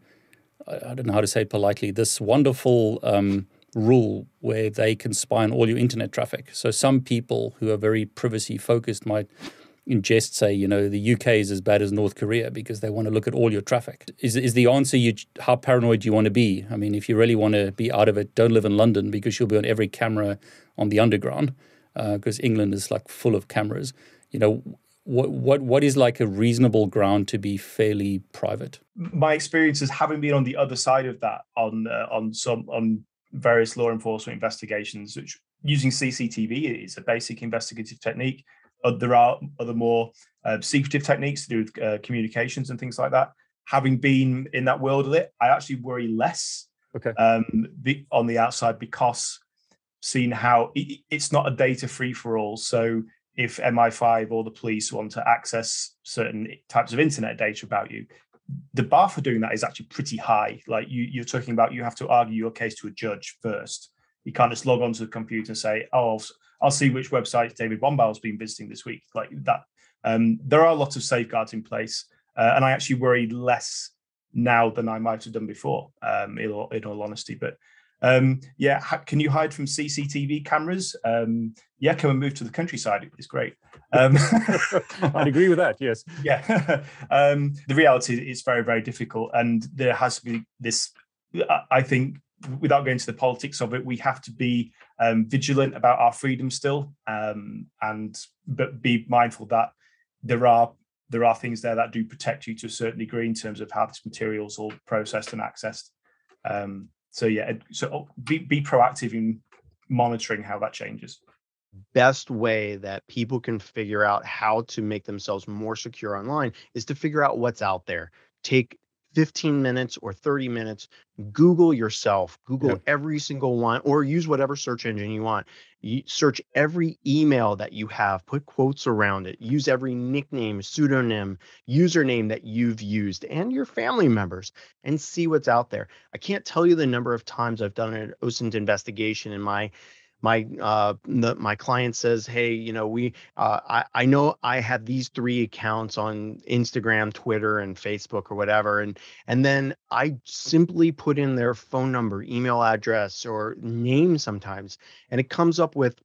I don't know how to say it politely, this wonderful um, rule where they can spy on all your internet traffic. So some people who are very privacy focused might in jest say, you know, the UK is as bad as North Korea because they want to look at all your traffic. Is is the answer you how paranoid do you want to be? I mean, if you really want to be out of it, don't live in London because you'll be on every camera on the underground because uh, England is like full of cameras. You know, what what what is like a reasonable ground to be fairly private? My experience is having been on the other side of that on uh, on some on various law enforcement investigations, which using CCTV is a basic investigative technique. Uh, there are other more uh, secretive techniques to do with uh, communications and things like that. Having been in that world of it, I actually worry less okay. um, the, on the outside because seeing how it, it's not a data free for all. So if MI5 or the police want to access certain types of internet data about you, the bar for doing that is actually pretty high. Like you, you're talking about, you have to argue your case to a judge first. You can't just log onto the computer and say, "Oh, I'll, I'll see which websites David Bombal's been visiting this week." Like that. Um, there are lots of safeguards in place, uh, and I actually worry less now than I might have done before. Um, in, all, in all honesty, but um, yeah, can you hide from CCTV cameras? Um, yeah, come and move to the countryside. It's great. Um, I'd agree with that. Yes. Yeah. um, the reality is very, very difficult, and there has to be this. I think, without going to the politics of it, we have to be um, vigilant about our freedom still, um, and but be mindful that there are there are things there that do protect you to a certain degree in terms of how this material is all processed and accessed. Um, so yeah, so oh, be be proactive in monitoring how that changes. Best way that people can figure out how to make themselves more secure online is to figure out what's out there. Take 15 minutes or 30 minutes google yourself google yeah. every single one or use whatever search engine you want you search every email that you have put quotes around it use every nickname pseudonym username that you've used and your family members and see what's out there i can't tell you the number of times i've done an osint investigation in my my uh, the, my client says, "Hey, you know, we uh, I I know I have these three accounts on Instagram, Twitter, and Facebook or whatever, and and then I simply put in their phone number, email address, or name sometimes, and it comes up with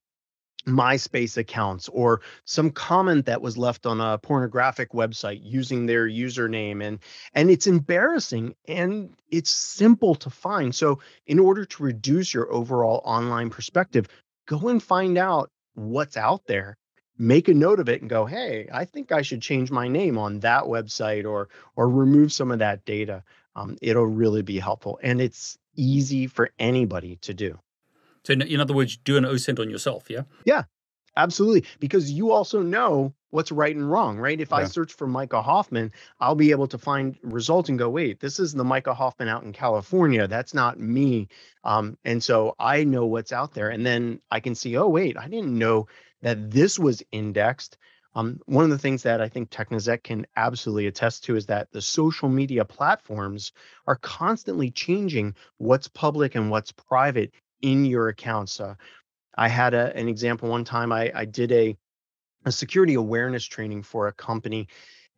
MySpace accounts or some comment that was left on a pornographic website using their username and and it's embarrassing and it's simple to find. So in order to reduce your overall online perspective, go and find out what's out there. Make a note of it and go, "Hey, I think I should change my name on that website or or remove some of that data." Um, it'll really be helpful and it's easy for anybody to do. So, in, other words, do an OSINT on yourself, yeah? Yeah, absolutely. Because you also know what's right and wrong, right? If yeah. I search for Micah Hoffman, I'll be able to find results and go, wait, this is the Micah Hoffman out in California. That's not me. Um, and so I know what's out there. And then I can see, oh, wait, I didn't know that this was indexed. Um, one of the things that I think Technisette can absolutely attest to is that the social media platforms are constantly changing what's public and what's private in your accounts. Uh, I had a, an example one time. I, I did a, a security awareness training for a company,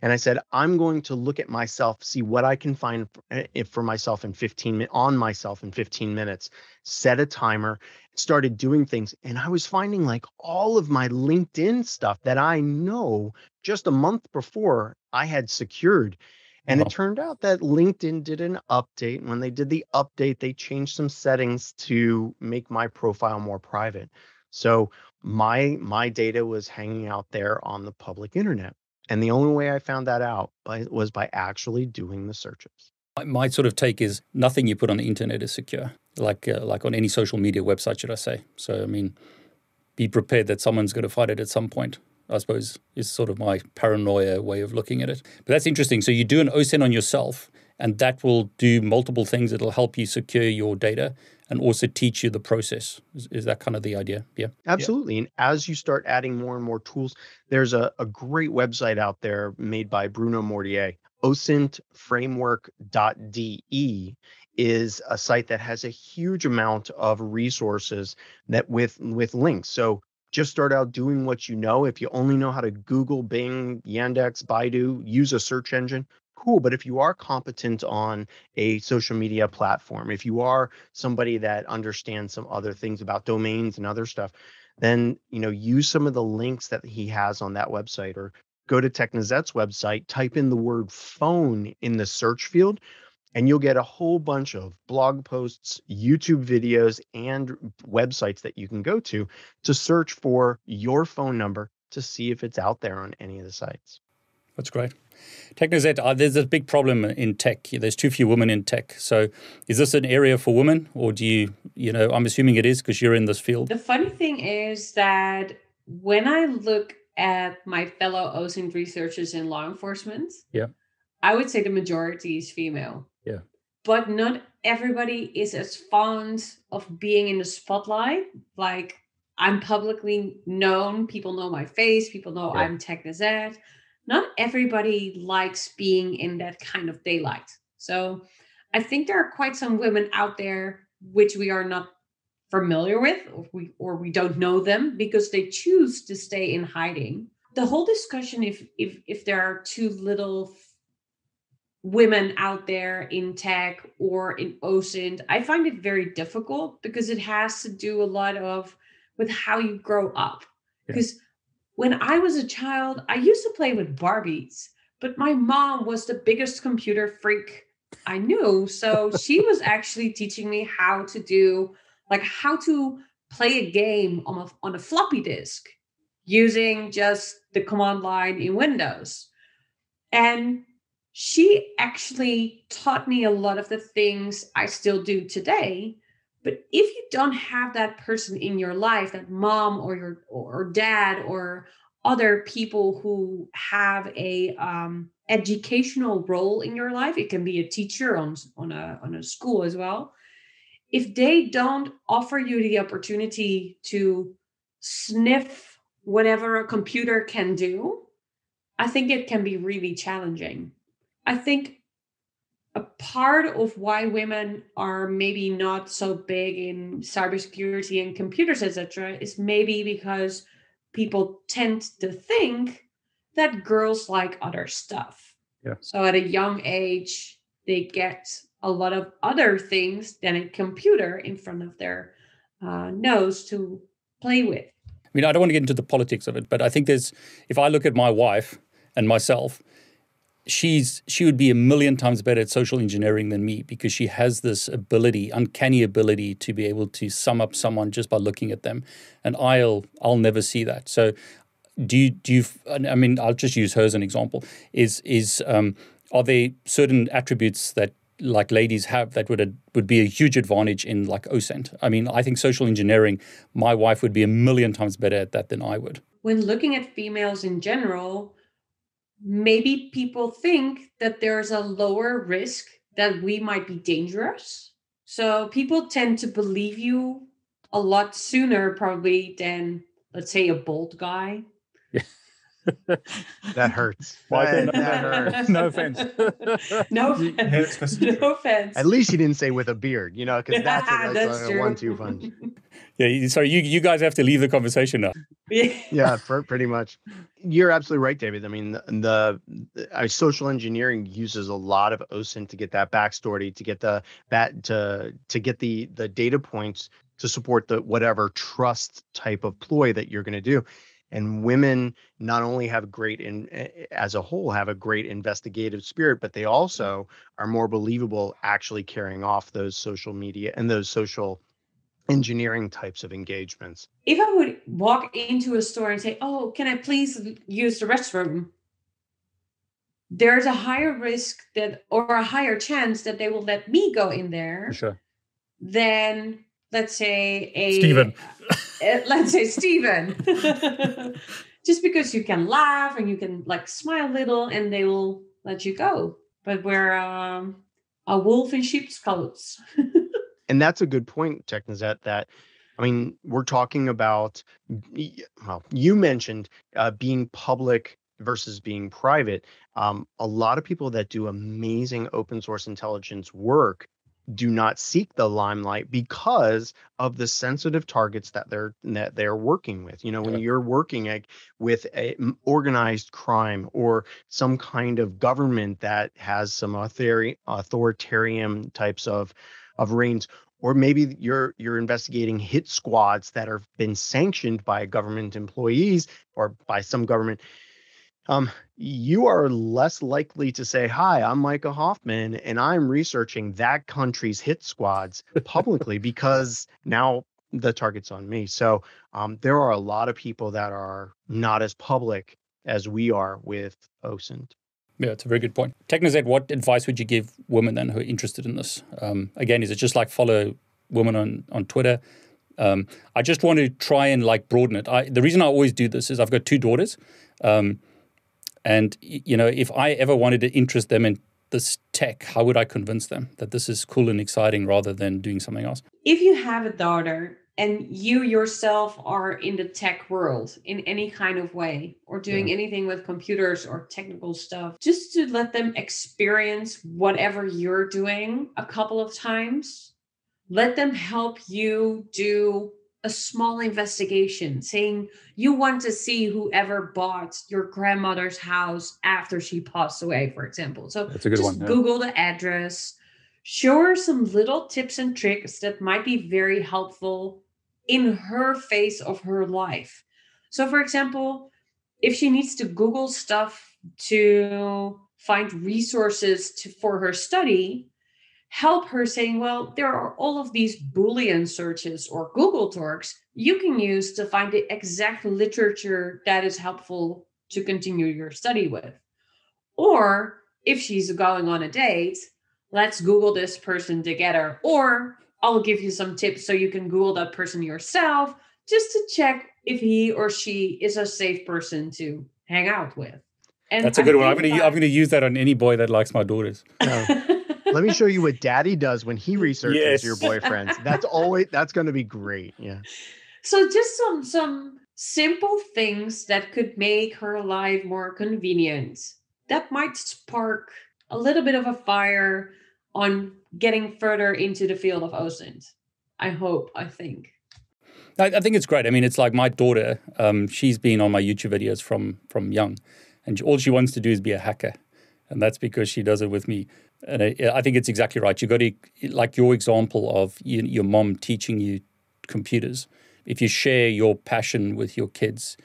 and I said I'm going to look at myself, see what I can find for, eh, for myself in 15 minutes on myself in 15 minutes. Set a timer, started doing things, and I was finding like all of my LinkedIn stuff that I know just a month before I had secured and it turned out that LinkedIn did an update. And when they did the update, they changed some settings to make my profile more private. So my my data was hanging out there on the public internet. And the only way I found that out by, was by actually doing the searches. My sort of take is nothing you put on the internet is secure, like uh, like on any social media website, should I say? So I mean, be prepared that someone's going to find it at some point. I suppose, is sort of my paranoia way of looking at it. But that's interesting. So you do an OSINT on yourself, and that will do multiple things. It'll help you secure your data and also teach you the process. Is, is that kind of the idea? Yeah. Absolutely. Yeah. And as you start adding more and more tools, there's a, a great website out there made by Bruno Mortier. OSINTframework.de is a site that has a huge amount of resources that with with links. So just start out doing what you know. If you only know how to Google, Bing, Yandex, Baidu, use a search engine, cool. But if you are competent on a social media platform, if you are somebody that understands some other things about domains and other stuff, then you know use some of the links that he has on that website or go to Technisette's website, type in the word phone in the search field, and you'll get a whole bunch of blog posts, YouTube videos, and websites that you can go to to search for your phone number to see if it's out there on any of the sites. That's great. Technisette, uh, there's a big problem in tech. There's too few women in tech. So, is this an area for women, or do you, you know, I'm assuming it is because you're in this field. The funny thing is that when I look at my fellow OSINT researchers in law enforcement, yeah, I would say the majority is female. But not everybody is as fond of being in the spotlight. Like I'm publicly known, people know my face, people know yeah. I'm Technisette. Not everybody likes being in that kind of daylight. So I think there are quite some women out there which we are not familiar with or we or we don't know them because they choose to stay in hiding the whole discussion if if if there are too little women out there in tech or in OSINT, I find it very difficult because it has to do a lot of with how you grow up. Yeah. Because when I was a child, I used to play with Barbies, but my mom was the biggest computer freak I knew. So she was actually teaching me how to do like how to play a game on a on a floppy disk using just the command line in Windows. And she actually taught me a lot of the things I still do today. But if you don't have that person in your life, that mom or your or dad or other people who have a um, educational role in your life, it can be a teacher on on a on a school as well. If they don't offer you the opportunity to sniff whatever a computer can do, I think it can be really challenging. I think a part of why women are maybe not so big in cybersecurity and computers, etc., is maybe because people tend to think that girls like other stuff. Yeah. So at a young age, they get a lot of other things than a computer in front of their uh, nose to play with. I mean, I don't want to get into the politics of it, but I think there's, if I look at my wife and myself, she's she would be a million times better at social engineering than me because she has this ability uncanny ability to be able to sum up someone just by looking at them and i'll i'll never see that so do you do you i mean i'll just use her as an example is is um, are there certain attributes that like ladies have that would would be a huge advantage in like OSINT. I mean, I think social engineering, my wife would be a million times better at that than I would. When looking at females in general, maybe people think that there's a lower risk that we might be dangerous. So people tend to believe you a lot sooner, probably, than, let's say, a bold guy. Yeah. that hurts. that, that hurts. no offense. no offense. no offense. At least he didn't say with a beard, you know, because that's, a, that's, that's a one-two punch. Yeah, sorry, you you guys have to leave the conversation now. Yeah, pretty much. You're absolutely right, David. I mean, the, the uh, social engineering uses a lot of OSINT to get that backstory, to get the that to to get the the data points to support the whatever trust type of ploy that you're going to do and women not only have great in as a whole have a great investigative spirit but they also are more believable actually carrying off those social media and those social engineering types of engagements if i would walk into a store and say oh can i please use the restroom there's a higher risk that or a higher chance that they will let me go in there sure. than let's say a Stephen. Uh, let's say Stephen. Just because you can laugh and you can like smile a little and they will let you go. But we're um, a wolf in sheep's clothes. and that's a good point, Technisette, that I mean, we're talking about, well, you mentioned uh, being public versus being private. Um, a lot of people that do amazing open source intelligence work do not seek the limelight because of the sensitive targets that they're that they're working with you know when you're working with a organized crime or some kind of government that has some authoritarian types of of reigns or maybe you're you're investigating hit squads that have been sanctioned by government employees or by some government um, you are less likely to say, Hi, I'm Micah Hoffman, and I'm researching that country's hit squads publicly because now the target's on me. So um, there are a lot of people that are not as public as we are with OSINT. Yeah, it's a very good point. Technisette, what advice would you give women then who are interested in this? Um, again, is it just like follow women on, on Twitter? Um, I just want to try and like broaden it. I, the reason I always do this is I've got two daughters. Um, and, you know, if I ever wanted to interest them in this tech, how would I convince them that this is cool and exciting rather than doing something else? If you have a daughter and you yourself are in the tech world in any kind of way or doing yeah. anything with computers or technical stuff just to let them experience whatever you're doing a couple of times let them help you do a small investigation saying you want to see whoever bought your grandmother's house after she passed away for example so that's a good one yeah. google the address show her some little tips and tricks that might be very helpful in her phase of her life. So, for example, if she needs to Google stuff to find resources to, for her study, help her saying, well, there are all of these Boolean searches or Google dorks you can use to find the exact literature that is helpful to continue your study with. Or if she's going on a date, let's Google this person together. Or I'll give you some tips so you can Google that person yourself just to check if he or she is a safe person to hang out with. And That's a good I one. I'm gonna that... I'm gonna use that on any boy that likes my daughters. Let me show you what daddy does when he researches yes. your boyfriends. That's always that's gonna be great. Yeah. So just some some simple things that could make her life more convenient. That might spark a little bit of a fire on getting further into the field of OSINT. I hope, I think. I, I think it's great. I mean, it's like my daughter, um, she's been on my YouTube videos from from young, and all she wants to do is be a hacker. And that's because she does it with me. And I, I think it's exactly right. You got to, like your example of you, your mom teaching you computers. If you share your passion with your kids,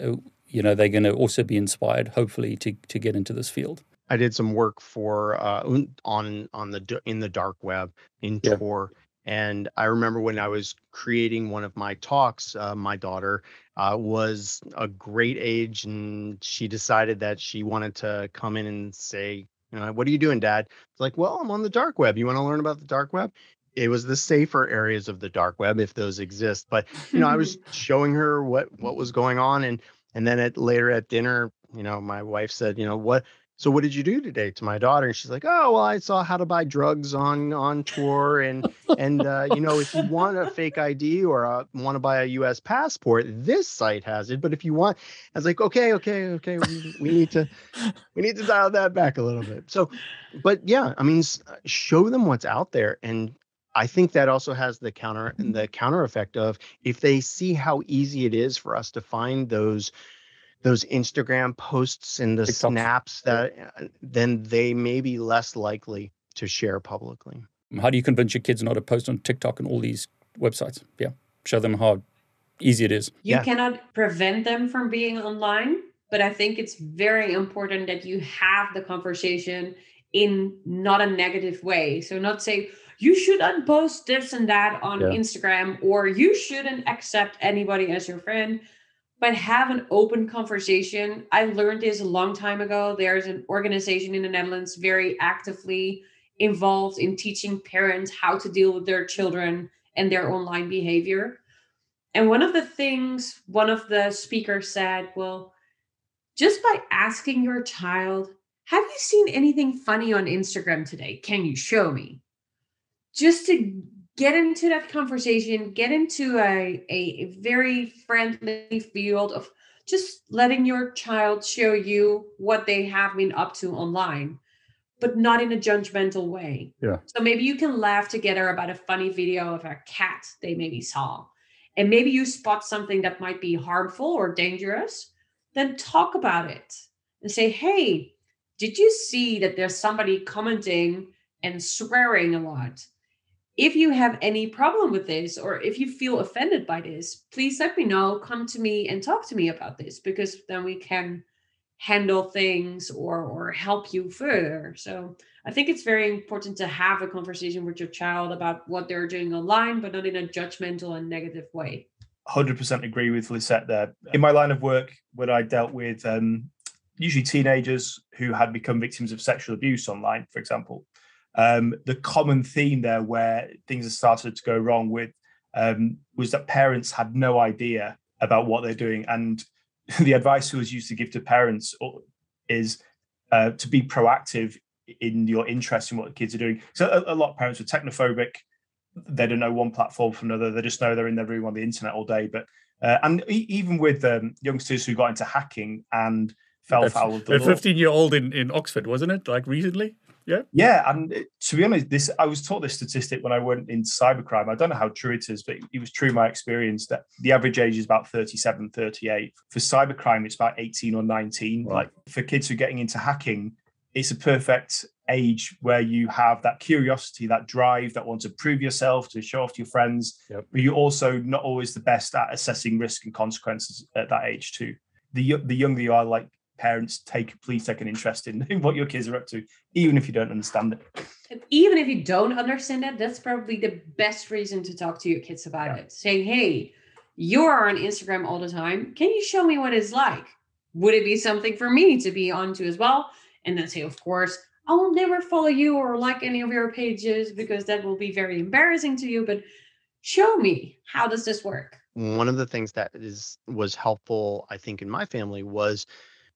uh, you know, they're going to also be inspired, hopefully, to, to get into this field. I did some work for uh, on on the in the dark web in yeah. Tor, and I remember when I was creating one of my talks, uh, my daughter uh, was a great age, and she decided that she wanted to come in and say, you know, "What are you doing, Dad?" It's like, "Well, I'm on the dark web. You want to learn about the dark web?" It was the safer areas of the dark web, if those exist. But you know, I was showing her what what was going on, and and then at later at dinner, you know, my wife said, you know, what so what did you do today to my daughter? And she's like oh well i saw how to buy drugs on on Tor and and uh, you know if you want a fake id or uh, want to buy a us passport this site has it. But if you want i was like okay okay okay. We, we need to we need to dial that back a little bit. So but yeah i mean uh, show them what's out there. And I think that also has the counter and the counter effect of if they see how easy it is for us to find those those Instagram posts and the TikTok. snaps that uh, then they may be less likely to share publicly. How do you convince your kids not to post on TikTok and all these websites? Yeah, show them how easy it is. You yeah. cannot prevent them from being online, but I think it's very important that you have the conversation in not a negative way. So not say you shouldn't post this and that on yeah. Instagram or you shouldn't accept anybody as your friend but have an open conversation. I learned this a long time ago. There's an organization in the Netherlands very actively involved in teaching parents how to deal with their children and their online behavior. And one of the things one of the speakers said, well, just by asking your child, have you seen anything funny on Instagram today? Can you show me? Just to get into that conversation, get into a, a very friendly field of just letting your child show you what they have been up to online, but not in a judgmental way. Yeah. So maybe you can laugh together about a funny video of a cat they maybe saw. And maybe you spot something that might be harmful or dangerous, then talk about it and say, hey, did you see that there's somebody commenting and swearing a lot? If you have any problem with this or if you feel offended by this, please let me know. Come to me and talk to me about this because then we can handle things or or help you further. So i think it's very important to have a conversation with your child about what they're doing online but not in a judgmental and negative way. 100% agree with lisette there. In my line of work when i dealt with um, usually teenagers who had become victims of sexual abuse online for example um, the common theme there where things have started to go wrong with um, was that parents had no idea about what they're doing and the advice was used to give to parents is uh, to be proactive in your interest in what the kids are doing. So a, a, lot of parents are technophobic. They don't know one platform from another. They just know they're in their room on the internet all day. But uh, and e- even with um, youngsters who got into hacking and fell foul of the a 15 year old in, in Oxford, wasn't it? Like recently? Yeah. Yeah. And to be honest, this I was taught this statistic when I went into cybercrime. I don't know how true it is, but it was true my experience that the average age is about 37, 38. For cybercrime, it's about 18 or 19. Right. Like for kids who are getting into hacking, it's a perfect age where you have that curiosity, that drive, that want to prove yourself, to show off to your friends. Yep. But you're also not always the best at assessing risk and consequences at that age too. The the younger you are, like parents take please take an interest in, what your kids are up to even if you don't understand it. Even if you don't understand it that's probably the best reason to talk to your kids about yeah. it. Saying hey you're on instagram all the time. Can you show me what it's like? Would it be something for me to be onto as well? And then say of course. I will never follow you or like any of your pages because that will be very embarrassing to you but show me. How does this work? One of the things that is was helpful i think in my family was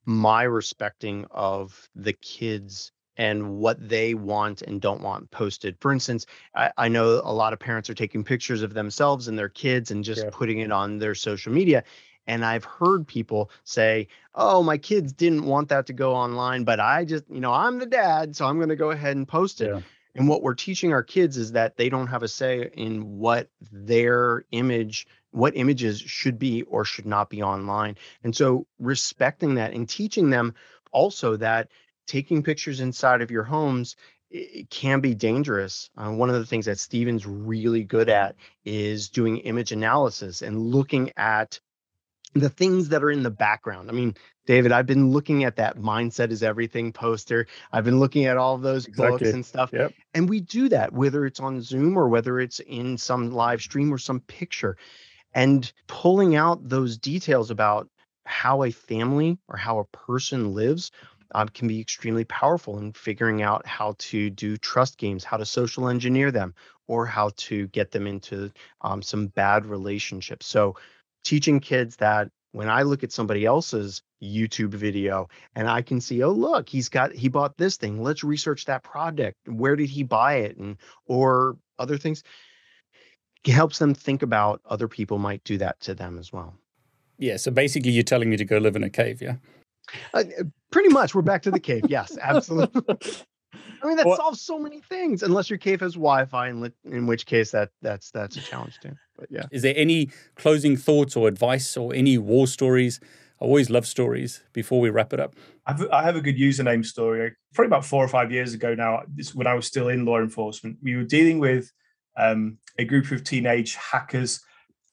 my respecting of the kids and what they want and don't want posted. For instance, I, I, know a lot of parents are taking pictures of themselves and their kids and just yeah. putting it on their social media. And I've heard people say, oh, my kids didn't want that to go online, but I just, you know, I'm the dad, so I'm going to go ahead and post it. Yeah. And what we're teaching our kids is that they don't have a say in what their image what images should be or should not be online. And so respecting that and teaching them also that taking pictures inside of your homes it can be dangerous. Uh, one of the things that Stephen's really good at is doing image analysis and looking at the things that are in the background. I mean, David, I've been looking at that mindset is everything poster. I've been looking at all those exactly. books and stuff. Yep. And we do that whether it's on Zoom or whether it's in some live stream or some picture and pulling out those details about how a family or how a person lives um, can be extremely powerful in figuring out how to do trust games, how to social engineer them, or how to get them into um, some bad relationships. So, teaching kids that when I look at somebody else's YouTube video and I can see, oh look, he's got he bought this thing. Let's research that product. Where did he buy it? And or other things It helps them think about other people might do that to them as well. Yeah. So basically, you're telling me to go live in a cave, yeah? Uh, pretty much. We're back to the cave. Yes, absolutely. I mean, that well, solves so many things, unless your cave has Wi-Fi, in, in which case that that's that's a challenge too. But yeah. Is there any closing thoughts or advice or any war stories? I always love stories. Before we wrap it up, I've, I have a good username story. Probably about four or five years ago now, when I was still in law enforcement, we were dealing with um, a group of teenage hackers.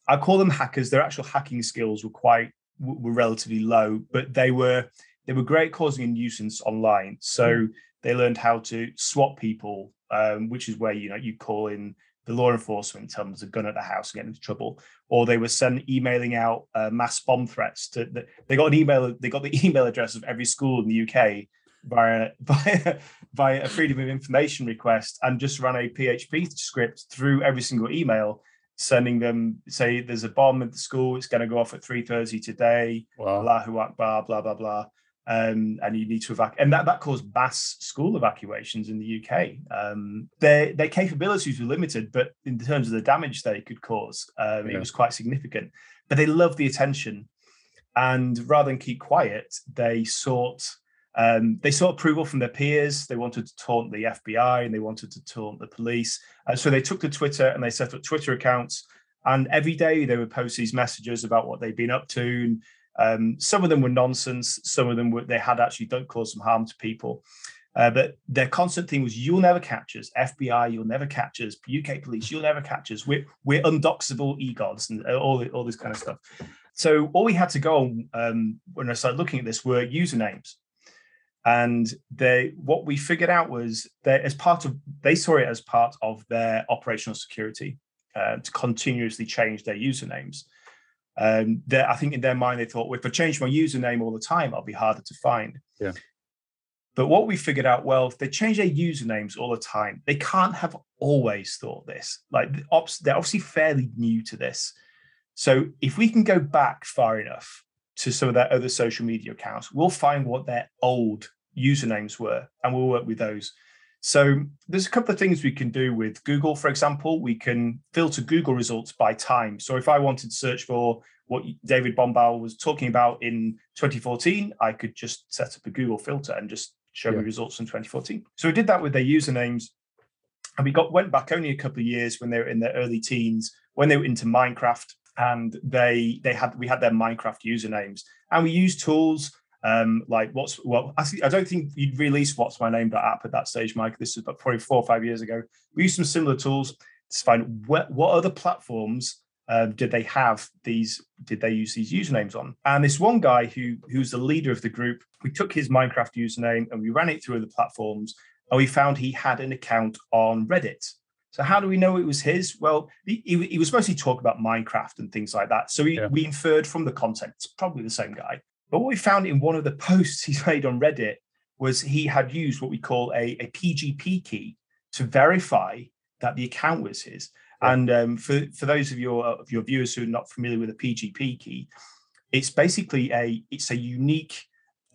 I call them hackers. Their actual hacking skills were quite were relatively low, but they were they were great causing a nuisance online. So mm. They learned how to swat people, um, which is where you know you call in the law enforcement, tell them there's a gun at the house and get into trouble, or they were send emailing out uh, mass bomb threats. To the, they got an email, they got the email address of every school in the UK via via via a freedom of information request and just ran a PHP script through every single email, sending them say there's a bomb at the school, it's going to go off at three thirty today. Wow. Allahu Akbar, blah blah blah. Um, and you need to evacuate, and that that caused mass school evacuations in the UK. Um, their their capabilities were limited, but in terms of the damage they could cause, um, yeah. it was quite significant. But they loved the attention, and rather than keep quiet, they sought um, they sought approval from their peers. They wanted to taunt the FBI and they wanted to taunt the police. And so they took to Twitter and they set up Twitter accounts. And every day they would post these messages about what they'd been up to. And um, some of them were nonsense. Some of them were they had actually done cause some harm to people. Uh, but their constant thing was, "You'll never catch us, FBI. You'll never catch us, UK police. You'll never catch us. We're we're undoxable egods and all all this kind of stuff." So all we had to go on um, when I started looking at this were usernames. And they what we figured out was that as part of they saw it as part of their operational security uh, to continuously change their usernames. Um, I think in their mind they thought, well, if I change my username all the time, I'll be harder to find. Yeah. But what we figured out, well, if they change their usernames all the time, they can't have always thought this. Like the ops, they're obviously fairly new to this. So if we can go back far enough to some of their other social media accounts, we'll find what their old usernames were and we'll work with those. So there's a couple of things we can do with Google, for example. We can filter Google results by time. So if I wanted to search for what David Bombal was talking about in 2014, I could just set up a Google filter and just show yeah. me results from 2014. So we did that with their usernames. And we got went back only a couple of years when they were in their early teens, when they were into Minecraft, and they they had we had their Minecraft usernames. And we used tools um, like what's well, I, I don't think you'd release WhatsMyName app at that stage, Mike. This is probably four or five years ago. We used some similar tools to find what, what other platforms um, did they have these did they use these usernames on and this one guy who who's the leader of the group we took his minecraft username and we ran it through the platforms and we found he had an account on reddit so how do we know it was his well he, he was mostly talking about minecraft and things like that so we, yeah. we inferred from the content it's probably the same guy but what we found in one of the posts he's made on reddit was he had used what we call a, a pgp key to verify that the account was his and um, for, for those of your of your viewers who are not familiar with a PGP key, it's basically a it's a unique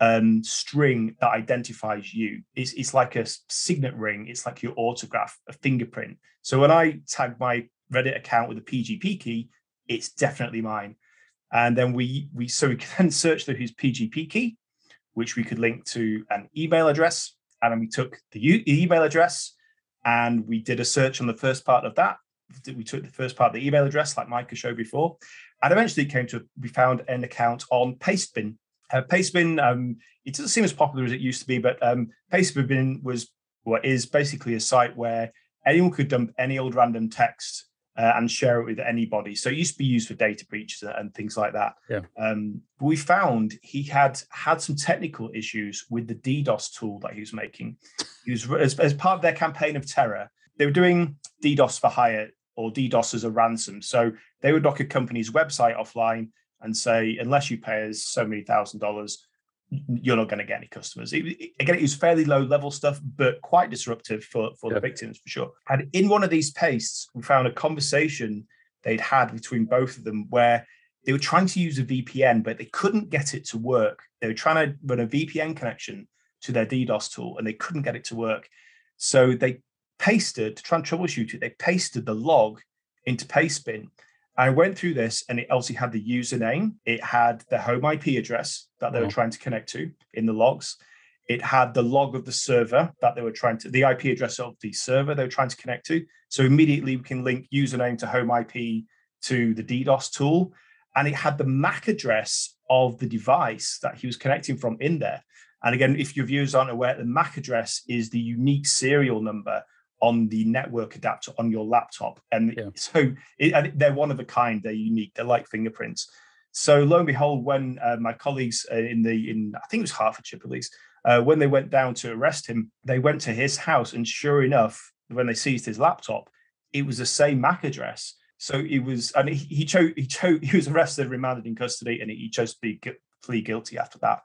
um, string that identifies you. It's, it's like a signet ring. It's like your autograph, a fingerprint. So when I tag my Reddit account with a PGP key, it's definitely mine. And then we we so we can then search through his PGP key, which we could link to an email address. And then we took the u- email address and we did a search on the first part of that we took the first part of the email address, like Micah showed before, and eventually it came to we found an account on Pastebin. Uh, Pastebin, um, it doesn't seem as popular as it used to be, but um, Pastebin was what is basically a site where anyone could dump any old random text uh, and share it with anybody. So it used to be used for data breaches and things like that. Yeah. Um, we found he had had some technical issues with the DDoS tool that he was making. He was as, as part of their campaign of terror. They were doing DDoS for hire or DDoS as a ransom. So they would knock a company's website offline and say, unless you pay us so many thousand dollars, you're not going to get any customers. It, it, again, it was fairly low level stuff, but quite disruptive for, for the victims for sure. And in one of these pastes, we found a conversation they'd had between both of them where they were trying to use a VPN, but they couldn't get it to work. They were trying to run a VPN connection to their DDoS tool and they couldn't get it to work. So they pasted to try and troubleshoot it. They pasted the log into Pastebin. I went through this and it obviously had the username, it had the home IP address that they were mm. trying to connect to in the logs. It had the log of the server that they were trying to, the IP address of the server they were trying to connect to. So immediately we can link username to home IP to the DDoS tool. And it had the MAC address of the device that he was connecting from in there. And again, if your viewers aren't aware, the MAC address is the unique serial number on the network adapter on your laptop. And yeah. so it, they're one of a kind. They're unique. They're like fingerprints. So lo and behold, when uh, my colleagues uh, in the in I think it was Hertfordshire police, uh, when they went down to arrest him, they went to his house, and sure enough, when they seized his laptop, it was the same MAC address. So it was, and he, he chose he chose he was arrested, remanded in custody, and he chose to be plead guilty after that.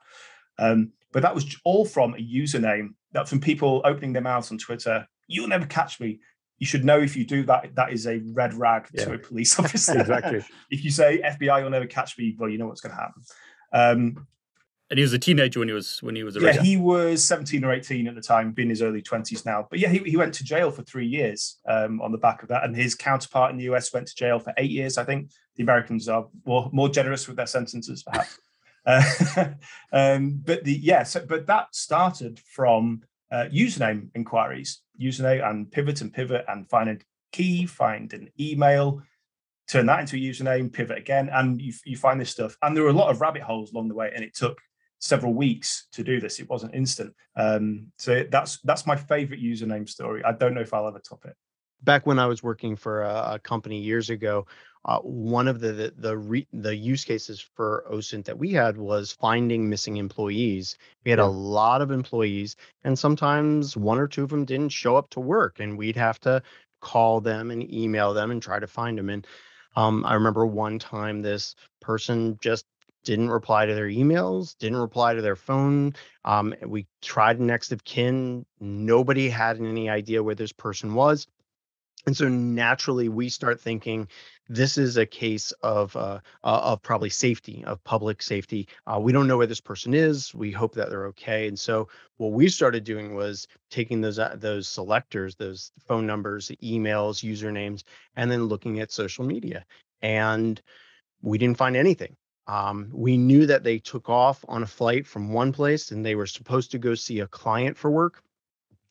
Um, but that was all from a username that from people opening their mouths on Twitter you'll never catch me. You should know if you do that, that is a red rag yeah. to a police officer. exactly. if you say FBI, you'll never catch me, well, you know what's going to happen. Um, and he was a teenager when he was when he was arrested. Yeah, he was 17 or 18 at the time, being his early 20s now. But yeah, he, he went to jail for three years um, on the back of that. And his counterpart in the US went to jail for eight years. I think the Americans are more, more generous with their sentences, perhaps. uh, um, but the yeah, so, but that started from uh, username inquiries, username and pivot and pivot and find a key, find an email, turn that into a username, pivot again, and you, you find this stuff. And there were a lot of rabbit holes along the way, and it took several weeks to do this. It wasn't instant. Um, so that's that's my favorite username story. I don't know if I'll ever top it. Back when I was working for a, a company years ago, uh, one of the the the, re, the, use cases for OSINT that we had was finding missing employees. We had yeah. a lot of employees, and sometimes one or two of them didn't show up to work, and we'd have to call them and email them and try to find them. And um, I remember one time this person just didn't reply to their emails, didn't reply to their phone. Um, we tried next of kin. Nobody had any idea where this person was. And so naturally, we start thinking this is a case of uh, uh, of probably safety, of public safety. Uh, we don't know where this person is. We hope that they're okay. And so what we started doing was taking those uh, those selectors, those phone numbers, emails, usernames, and then looking at social media. And we didn't find anything. Um, we knew that they took off on a flight from one place and they were supposed to go see a client for work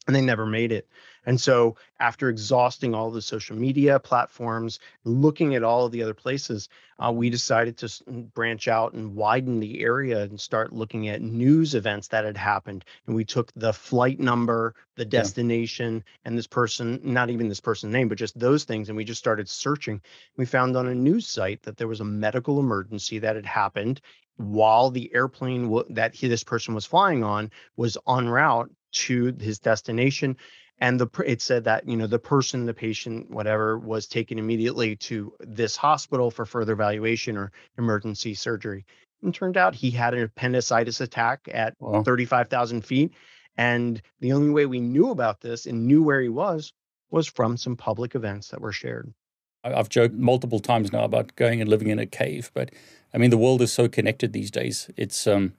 and they never made it. And so, after exhausting all the social media platforms, looking at all of the other places, uh, we decided to mm, branch out and widen the area and start looking at news events that had happened. And we took the flight number, the destination, yeah. and this person, not even this person's name, but just those things. And we just started searching. We found on a news site that there was a medical emergency that had happened while the airplane w- that he, this person was flying on was en route to his destination and the it said that you know the person the patient whatever was taken immediately to this hospital for further evaluation or emergency surgery and turned out he had an appendicitis attack at wow. 35,000 feet and the only way we knew about this and knew where he was was from some public events that were shared I've joked multiple times now about going and living in a cave, but I mean the world is so connected these days. It's um,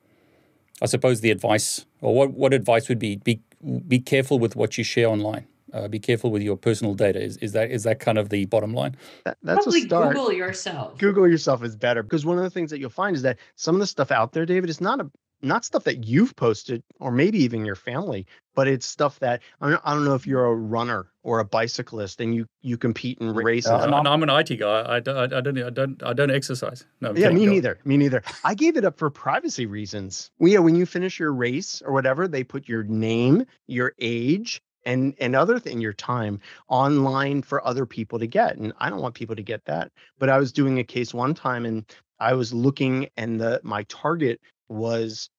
I suppose the advice, or what, what advice would be, be be careful with what you share online. Uh, be careful with your personal data. Is, is that is that kind of the bottom line? That, that's Probably a start. Google yourself. Google yourself is better because one of the things that you'll find is that some of the stuff out there, David, is not a not stuff that you've posted or maybe even your family, but it's stuff that I don't, I don't know if you're a runner or a bicyclist and you you compete in races. Uh, no, I'm an IT guy. I don't, I don't I don't I don't exercise. No. Yeah, me go. neither. Me neither. I gave it up for privacy reasons. Well, yeah, when you finish your race or whatever, they put your name, your age, and and other thing your time online for other people to get and i don't want people to get that but i was doing a case one time and i was looking and the my target was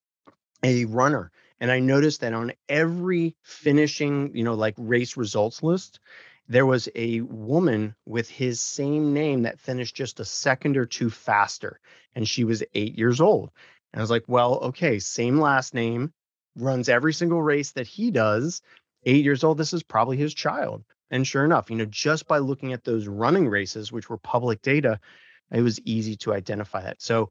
a runner and i noticed that on every finishing you know like race results list there was a woman with his same name that finished just a second or two faster and she was 8 years old and i was like well okay same last name runs every single race that he does 8 years old this is probably his child. And sure enough you know just by looking at those running races which were public data it was easy to identify that. So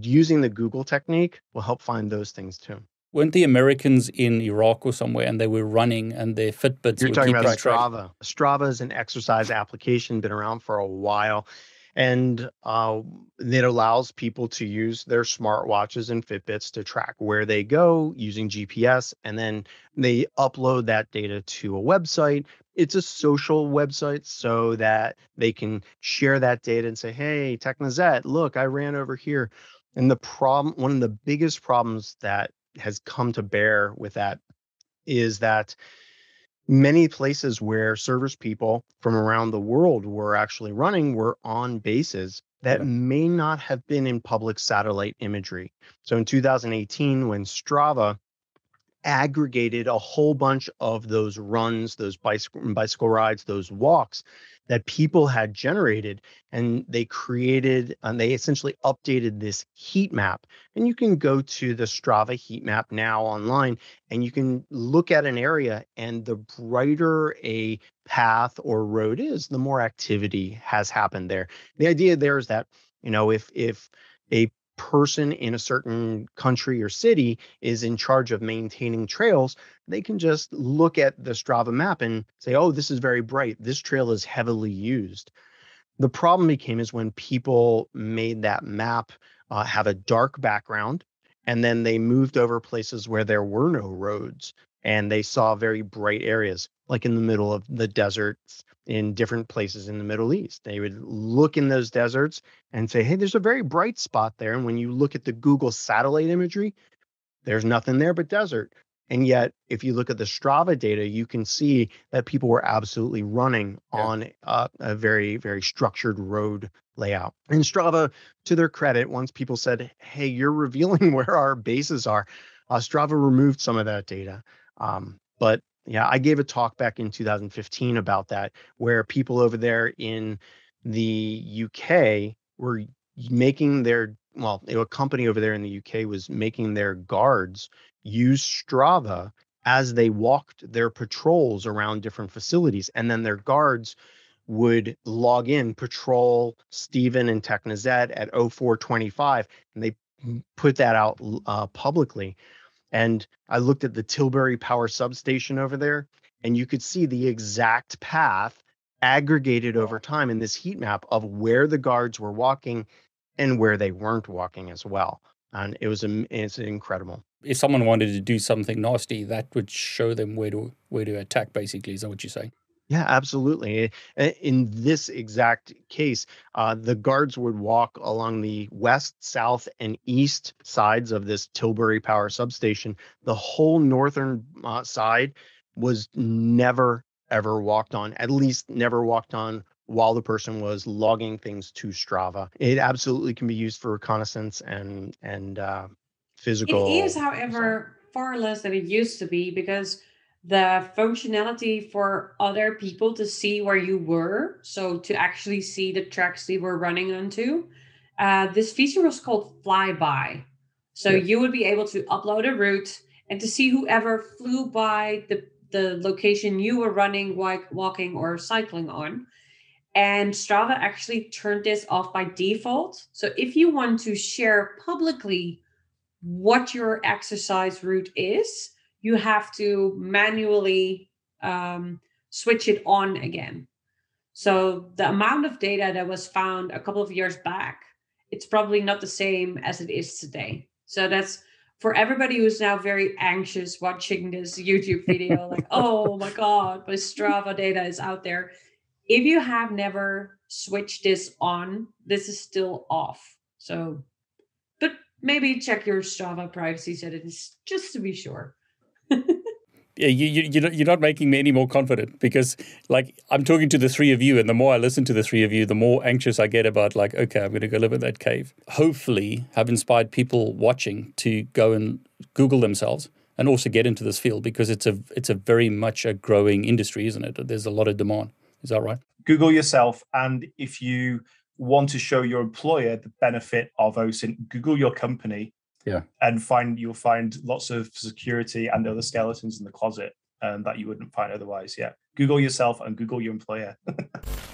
using the Google technique will help find those things too. Weren't the Americans in Iraq or somewhere and they were running and their Fitbits You're talking about Strava. Strava is an exercise application, been around for a while. And uh, it allows people to use their smartwatches and Fitbits to track where they go using GPS. And then they upload that data to a website. It's a social website so that they can share that data and say, hey, Technisette, look, I ran over here. And the problem, one of the biggest problems that has come to bear with that is that many places where service people from around the world were actually running were on bases that yeah. may not have been in public satellite imagery. So in 2018, when Strava aggregated a whole bunch of those runs, those bicycle, bicycle rides, those walks that people had generated. And they created, and they essentially updated this heat map. And you can go to the Strava heat map now online and you can look at an area. And the brighter a path or road is, the more activity has happened there. The idea there is that, you know, if, if, a person in a certain country or city is in charge of maintaining trails, they can just look at the Strava map and say, oh, this is very bright. This trail is heavily used. The problem became is when people made that map uh, have a dark background and then they moved over places where there were no roads and they saw very bright areas like in the middle of the deserts in different places in the Middle East. They would look in those deserts and say, hey, there's a very bright spot there. And when you look at the Google satellite imagery, there's nothing there but desert. And yet, if you look at the Strava data, you can see that people were absolutely running yeah. on a, a very, very structured road layout. And Strava, to their credit, once people said, hey, you're revealing where our bases are, uh, Strava removed some of that data. Um, but yeah, I gave a talk back in 2015 about that, where people over there in the UK were making their well, a company over there in the UK was making their guards use Strava as they walked their patrols around different facilities, and then their guards would log in patrol Stephen and Technisette at 0425, and they put that out uh, publicly. And I looked at the Tilbury Power Substation over there, and you could see the exact path aggregated over time in this heat map of where the guards were walking and where they weren't walking as well. And it was it's incredible. If someone wanted to do something nasty, that would show them where to where to attack. Basically, is that what you say? Yeah, absolutely. In this exact case, uh, the guards would walk along the west, south, and east sides of this Tilbury Power substation. The whole northern uh, side was never, ever walked on, at least never walked on while the person was logging things to Strava. It absolutely can be used for reconnaissance and and uh, physical. It is, however, far less than it used to be because the functionality for other people to see where you were, so to actually see the tracks they were running onto. Uh, this feature was called Flyby. So yeah. you would be able to upload a route and to see whoever flew by the, the location you were running, like walking, or cycling on. And Strava actually turned this off by default. So if you want to share publicly what your exercise route is, you have to manually um, switch it on again. So the amount of data that was found a couple of years back, it's probably not the same as it is today. So that's for everybody who's now very anxious watching this YouTube video, like, oh my God, my Strava data is out there. If you have never switched this on, this is still off. So, but maybe check your Strava privacy settings just to be sure you, you, you're not making me any more confident because, like, I'm talking to the three of you, and the more I listen to the three of you, the more anxious I get about, like, okay, I'm going to go live in that cave. Hopefully, have inspired people watching to go and Google themselves and also get into this field because it's a it's a very much a growing industry, isn't it? There's a lot of demand. Is that right? Google yourself, and if you want to show your employer the benefit of OSINT, Google your company yeah. And find you'll find lots of security and other skeletons in the closet um, that you wouldn't find otherwise. Yeah. Google yourself and google your employer.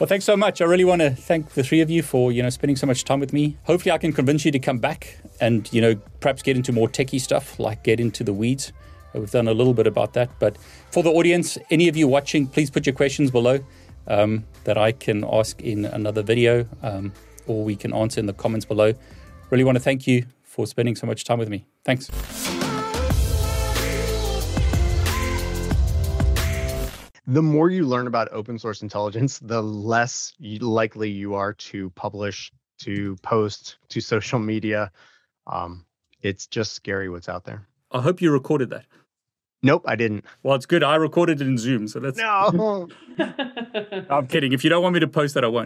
Well thanks so much. I really want to thank the three of you for you know spending so much time with me. Hopefully i can convince you to come back and you know perhaps get into more techie stuff like get into the weeds. We've done a little bit about that but for the audience any of you watching please put your questions below um, that i can ask in another video um, or we can answer in the comments below. Really want to thank you for spending so much time with me. Thanks. The more you learn about open source intelligence, the less likely you are to publish, to post, to social media. Um, it's just scary what's out there. I hope you recorded that. Nope, I didn't. Well, it's good. I recorded it in Zoom, so that's no. I'm kidding. If you don't want me to post that, I won't.